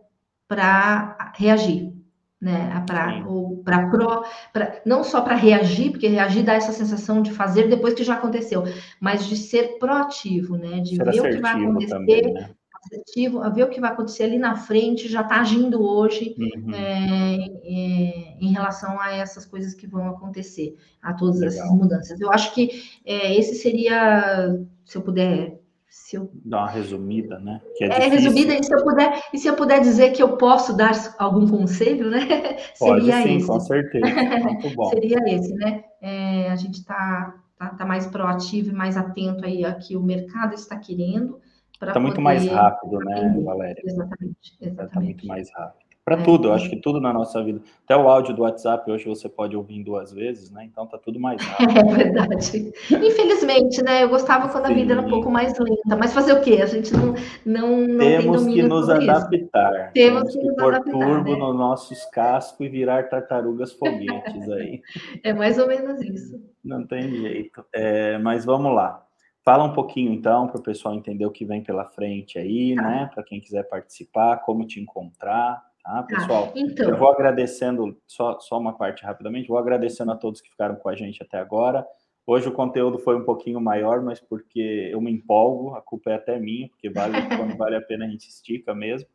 para reagir, né? Para ou para pro, pra, não só para reagir, porque reagir dá essa sensação de fazer depois que já aconteceu, mas de ser proativo, né? De ser ver o que vai acontecer. Também, né? Assertivo, a ver o que vai acontecer ali na frente, já está agindo hoje uhum. é, é, em relação a essas coisas que vão acontecer, a todas Legal. essas mudanças. Eu acho que é, esse seria, se eu puder
se eu... Dá uma resumida, né?
É, é resumida, e se, eu puder, e se eu puder dizer que eu posso dar algum conselho, né?
Pode, Seria sim, esse. com certeza. Muito bom.
Seria esse, né? É, a gente está tá, tá, mais proativo e mais atento aí a que o mercado está querendo.
Está muito mais rápido, né, Valéria?
Exatamente. Está
muito mais rápido. Para é, tudo, eu acho que tudo na nossa vida. Até o áudio do WhatsApp hoje você pode ouvir duas vezes, né? Então tá tudo mais rápido.
É verdade. Infelizmente, né? Eu gostava quando Sim. a vida era um pouco mais lenta. Mas fazer o quê? A gente não, não, não
Temos que nos adaptar. Temos, Temos que, que pôr turbo né? nos nossos cascos e virar tartarugas foguetes aí.
É mais ou menos isso.
Não tem jeito. É, mas vamos lá. Fala um pouquinho então para o pessoal entender o que vem pela frente aí, tá. né? Para quem quiser participar, como te encontrar. Tá, tá, pessoal? Ah, então. Eu vou agradecendo, só, só uma parte rapidamente, vou agradecendo a todos que ficaram com a gente até agora. Hoje o conteúdo foi um pouquinho maior, mas porque eu me empolgo, a culpa é até minha, porque vale, quando vale a pena a gente estica mesmo.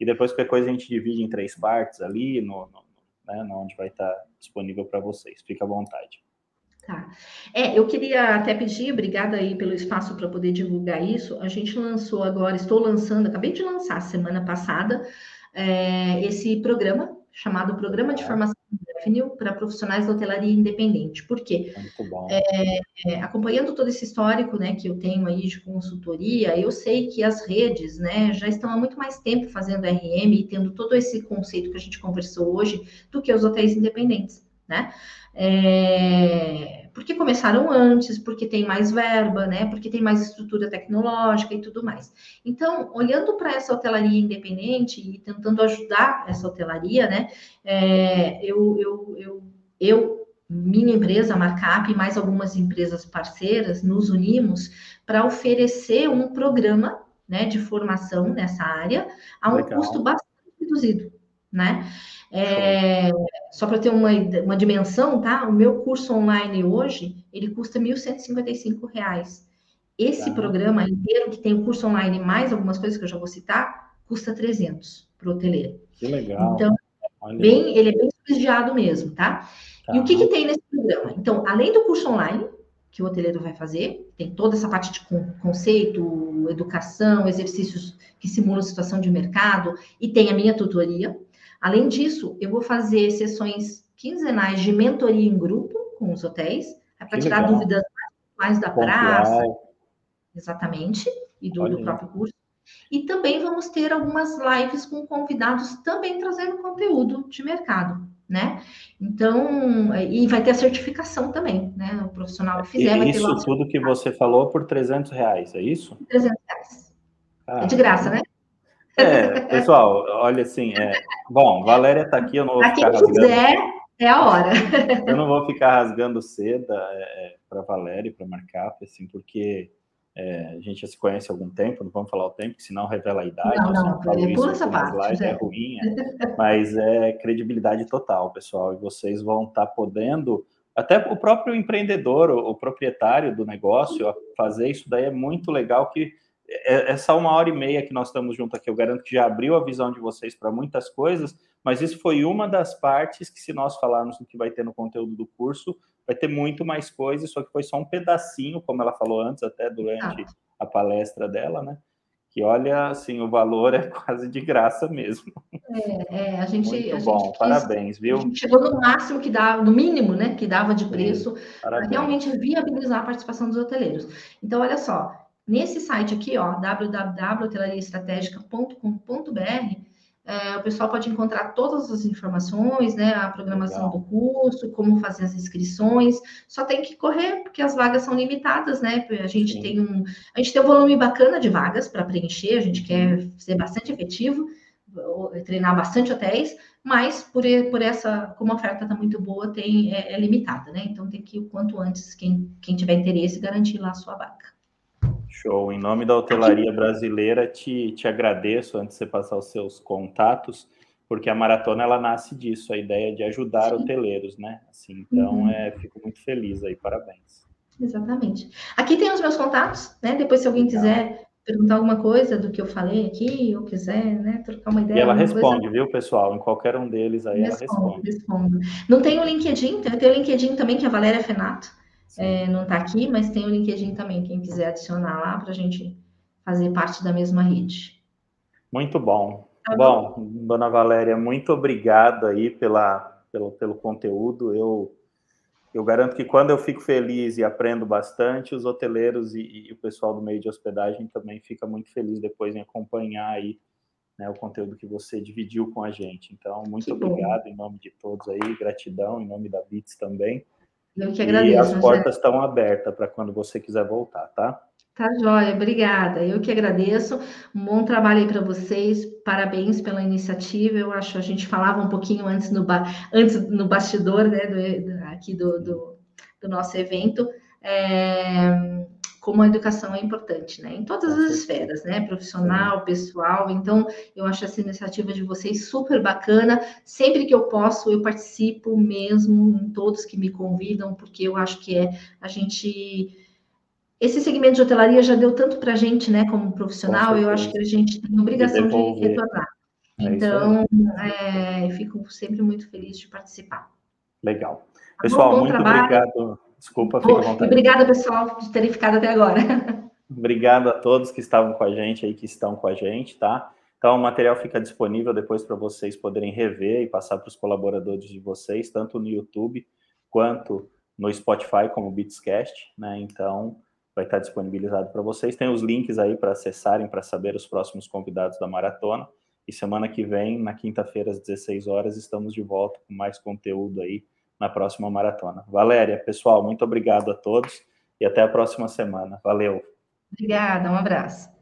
E depois qualquer coisa a gente divide em três partes ali, no, no né, onde vai estar disponível para vocês. Fica à vontade.
Tá. É, eu queria até pedir, obrigada aí pelo espaço para poder divulgar isso. A gente lançou agora, estou lançando, acabei de lançar semana passada, é, esse programa chamado Programa de é. Formação Revenue para Profissionais da Hotelaria Independente. Por quê? Muito bom. É, é, acompanhando todo esse histórico né, que eu tenho aí de consultoria, eu sei que as redes né, já estão há muito mais tempo fazendo RM e tendo todo esse conceito que a gente conversou hoje do que os hotéis independentes. Né? É, porque começaram antes, porque tem mais verba, né? Porque tem mais estrutura tecnológica e tudo mais. Então, olhando para essa hotelaria independente e tentando ajudar essa hotelaria, né? É, eu, eu, eu, eu, minha empresa, a Markup, e mais algumas empresas parceiras, nos unimos para oferecer um programa né, de formação nessa área a um Legal. custo bastante reduzido, né? É, só para ter uma, uma dimensão, tá? O meu curso online hoje, ele custa R$ 1.155. Esse tá. programa inteiro, que tem o curso online mais algumas coisas que eu já vou citar, custa 300 para o hoteleiro.
Que legal.
Então, bem, ele é bem subsidiado mesmo, tá? tá? E o que, que tem nesse programa? Então, além do curso online, que o hoteleiro vai fazer, tem toda essa parte de conceito, educação, exercícios que simulam situação de mercado, e tem a minha tutoria, Além disso, eu vou fazer sessões quinzenais de mentoria em grupo com os hotéis, é para tirar legal. dúvidas mais da praça, exatamente, e do, do próprio curso. E também vamos ter algumas lives com convidados também trazendo conteúdo de mercado, né? Então, e vai ter a certificação também, né? O profissional que fizer.
E isso tudo que você falou por 300 reais, é isso?
300 reais. Ah, é de graça, né?
É, pessoal, olha assim, é, bom, Valéria está aqui, eu não vou pra
ficar quem quiser, é a hora.
Eu não vou ficar rasgando seda é, é para Valéria e para Marcap, assim, porque é, a gente já se conhece há algum tempo, não vamos falar o tempo, senão revela a idade.
Não, não, pula essa parte.
É ruim, é, mas é credibilidade total, pessoal, e vocês vão estar tá podendo até o próprio empreendedor, o, proprietário do negócio, fazer isso daí é muito legal que essa uma hora e meia que nós estamos juntos aqui, eu garanto que já abriu a visão de vocês para muitas coisas, mas isso foi uma das partes que, se nós falarmos do que vai ter no conteúdo do curso, vai ter muito mais coisas, só que foi só um pedacinho, como ela falou antes, até durante ah. a palestra dela, né? Que olha, assim, o valor é quase de graça mesmo.
É, é a gente.
Muito
a
bom, gente parabéns, viu? A gente
chegou no máximo que dava, no mínimo, né? Que dava de preço, para realmente viabilizar a participação dos hoteleiros. Então, olha só, Nesse site aqui, ó, www.hotelariaestratégica.com.br, é, o pessoal pode encontrar todas as informações, né? A programação Legal. do curso, como fazer as inscrições. Só tem que correr, porque as vagas são limitadas, né? A gente Sim. tem um, a gente tem um volume bacana de vagas para preencher, a gente quer ser bastante efetivo, treinar bastante hotéis, mas por, por essa, como a oferta está muito boa, tem, é, é, limitada, né? Então tem que, o quanto antes, quem, quem tiver interesse, garantir lá a sua vaga.
Show. Em nome da hotelaria brasileira, te, te agradeço antes de você passar os seus contatos, porque a maratona ela nasce disso, a ideia de ajudar Sim. hoteleiros, né? Assim, então, uhum. é, fico muito feliz aí, parabéns.
Exatamente. Aqui tem os meus contatos, né? Depois, se alguém quiser perguntar alguma coisa do que eu falei aqui, ou quiser, né, trocar uma ideia.
E ela responde, coisa... viu, pessoal? Em qualquer um deles aí responde, ela responde.
Respondo. Não tem o LinkedIn, tem o LinkedIn também, que é a Valéria Fenato é, não está aqui, mas tem o LinkedIn também, quem quiser adicionar lá para a gente fazer parte da mesma rede.
Muito bom. Tá bom, bom, dona Valéria, muito obrigado aí pela, pelo, pelo conteúdo. Eu, eu garanto que quando eu fico feliz e aprendo bastante, os hoteleiros e, e o pessoal do meio de hospedagem também fica muito feliz depois em acompanhar aí né, o conteúdo que você dividiu com a gente. Então, muito que obrigado bom. em nome de todos aí, gratidão em nome da Bits também.
Eu que agradeço.
E as portas estão abertas para quando você quiser voltar, tá?
Tá joia, obrigada. Eu que agradeço. Um bom trabalho aí para vocês. Parabéns pela iniciativa. Eu acho a gente falava um pouquinho antes no, ba... antes no bastidor, né, do, aqui do, do, do, nosso evento. É como a educação é importante, né? Em todas as esferas, né? Profissional, pessoal. Então, eu acho essa iniciativa de vocês super bacana. Sempre que eu posso, eu participo mesmo em todos que me convidam, porque eu acho que é a gente. Esse segmento de hotelaria já deu tanto para a gente, né, como profissional, eu acho que a gente tem obrigação de, de retornar. É então, é, fico sempre muito feliz de participar.
Legal. Pessoal, bom, bom muito trabalho. obrigado Desculpa, fica à vontade.
Obrigada, pessoal, por terem ficado até agora.
Obrigado a todos que estavam com a gente aí, que estão com a gente, tá? Então, o material fica disponível depois para vocês poderem rever e passar para os colaboradores de vocês, tanto no YouTube quanto no Spotify, como Beatscast, né? Então, vai estar disponibilizado para vocês. Tem os links aí para acessarem, para saber os próximos convidados da maratona. E semana que vem, na quinta-feira, às 16 horas, estamos de volta com mais conteúdo aí na próxima maratona. Valéria, pessoal, muito obrigado a todos e até a próxima semana. Valeu.
Obrigada, um abraço.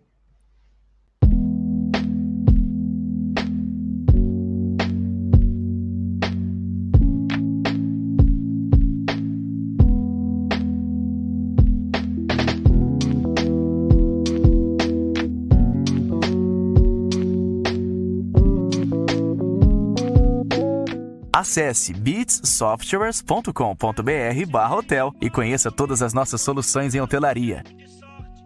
Acesse beatssoftwares.com.br/hotel e conheça todas as nossas soluções em hotelaria.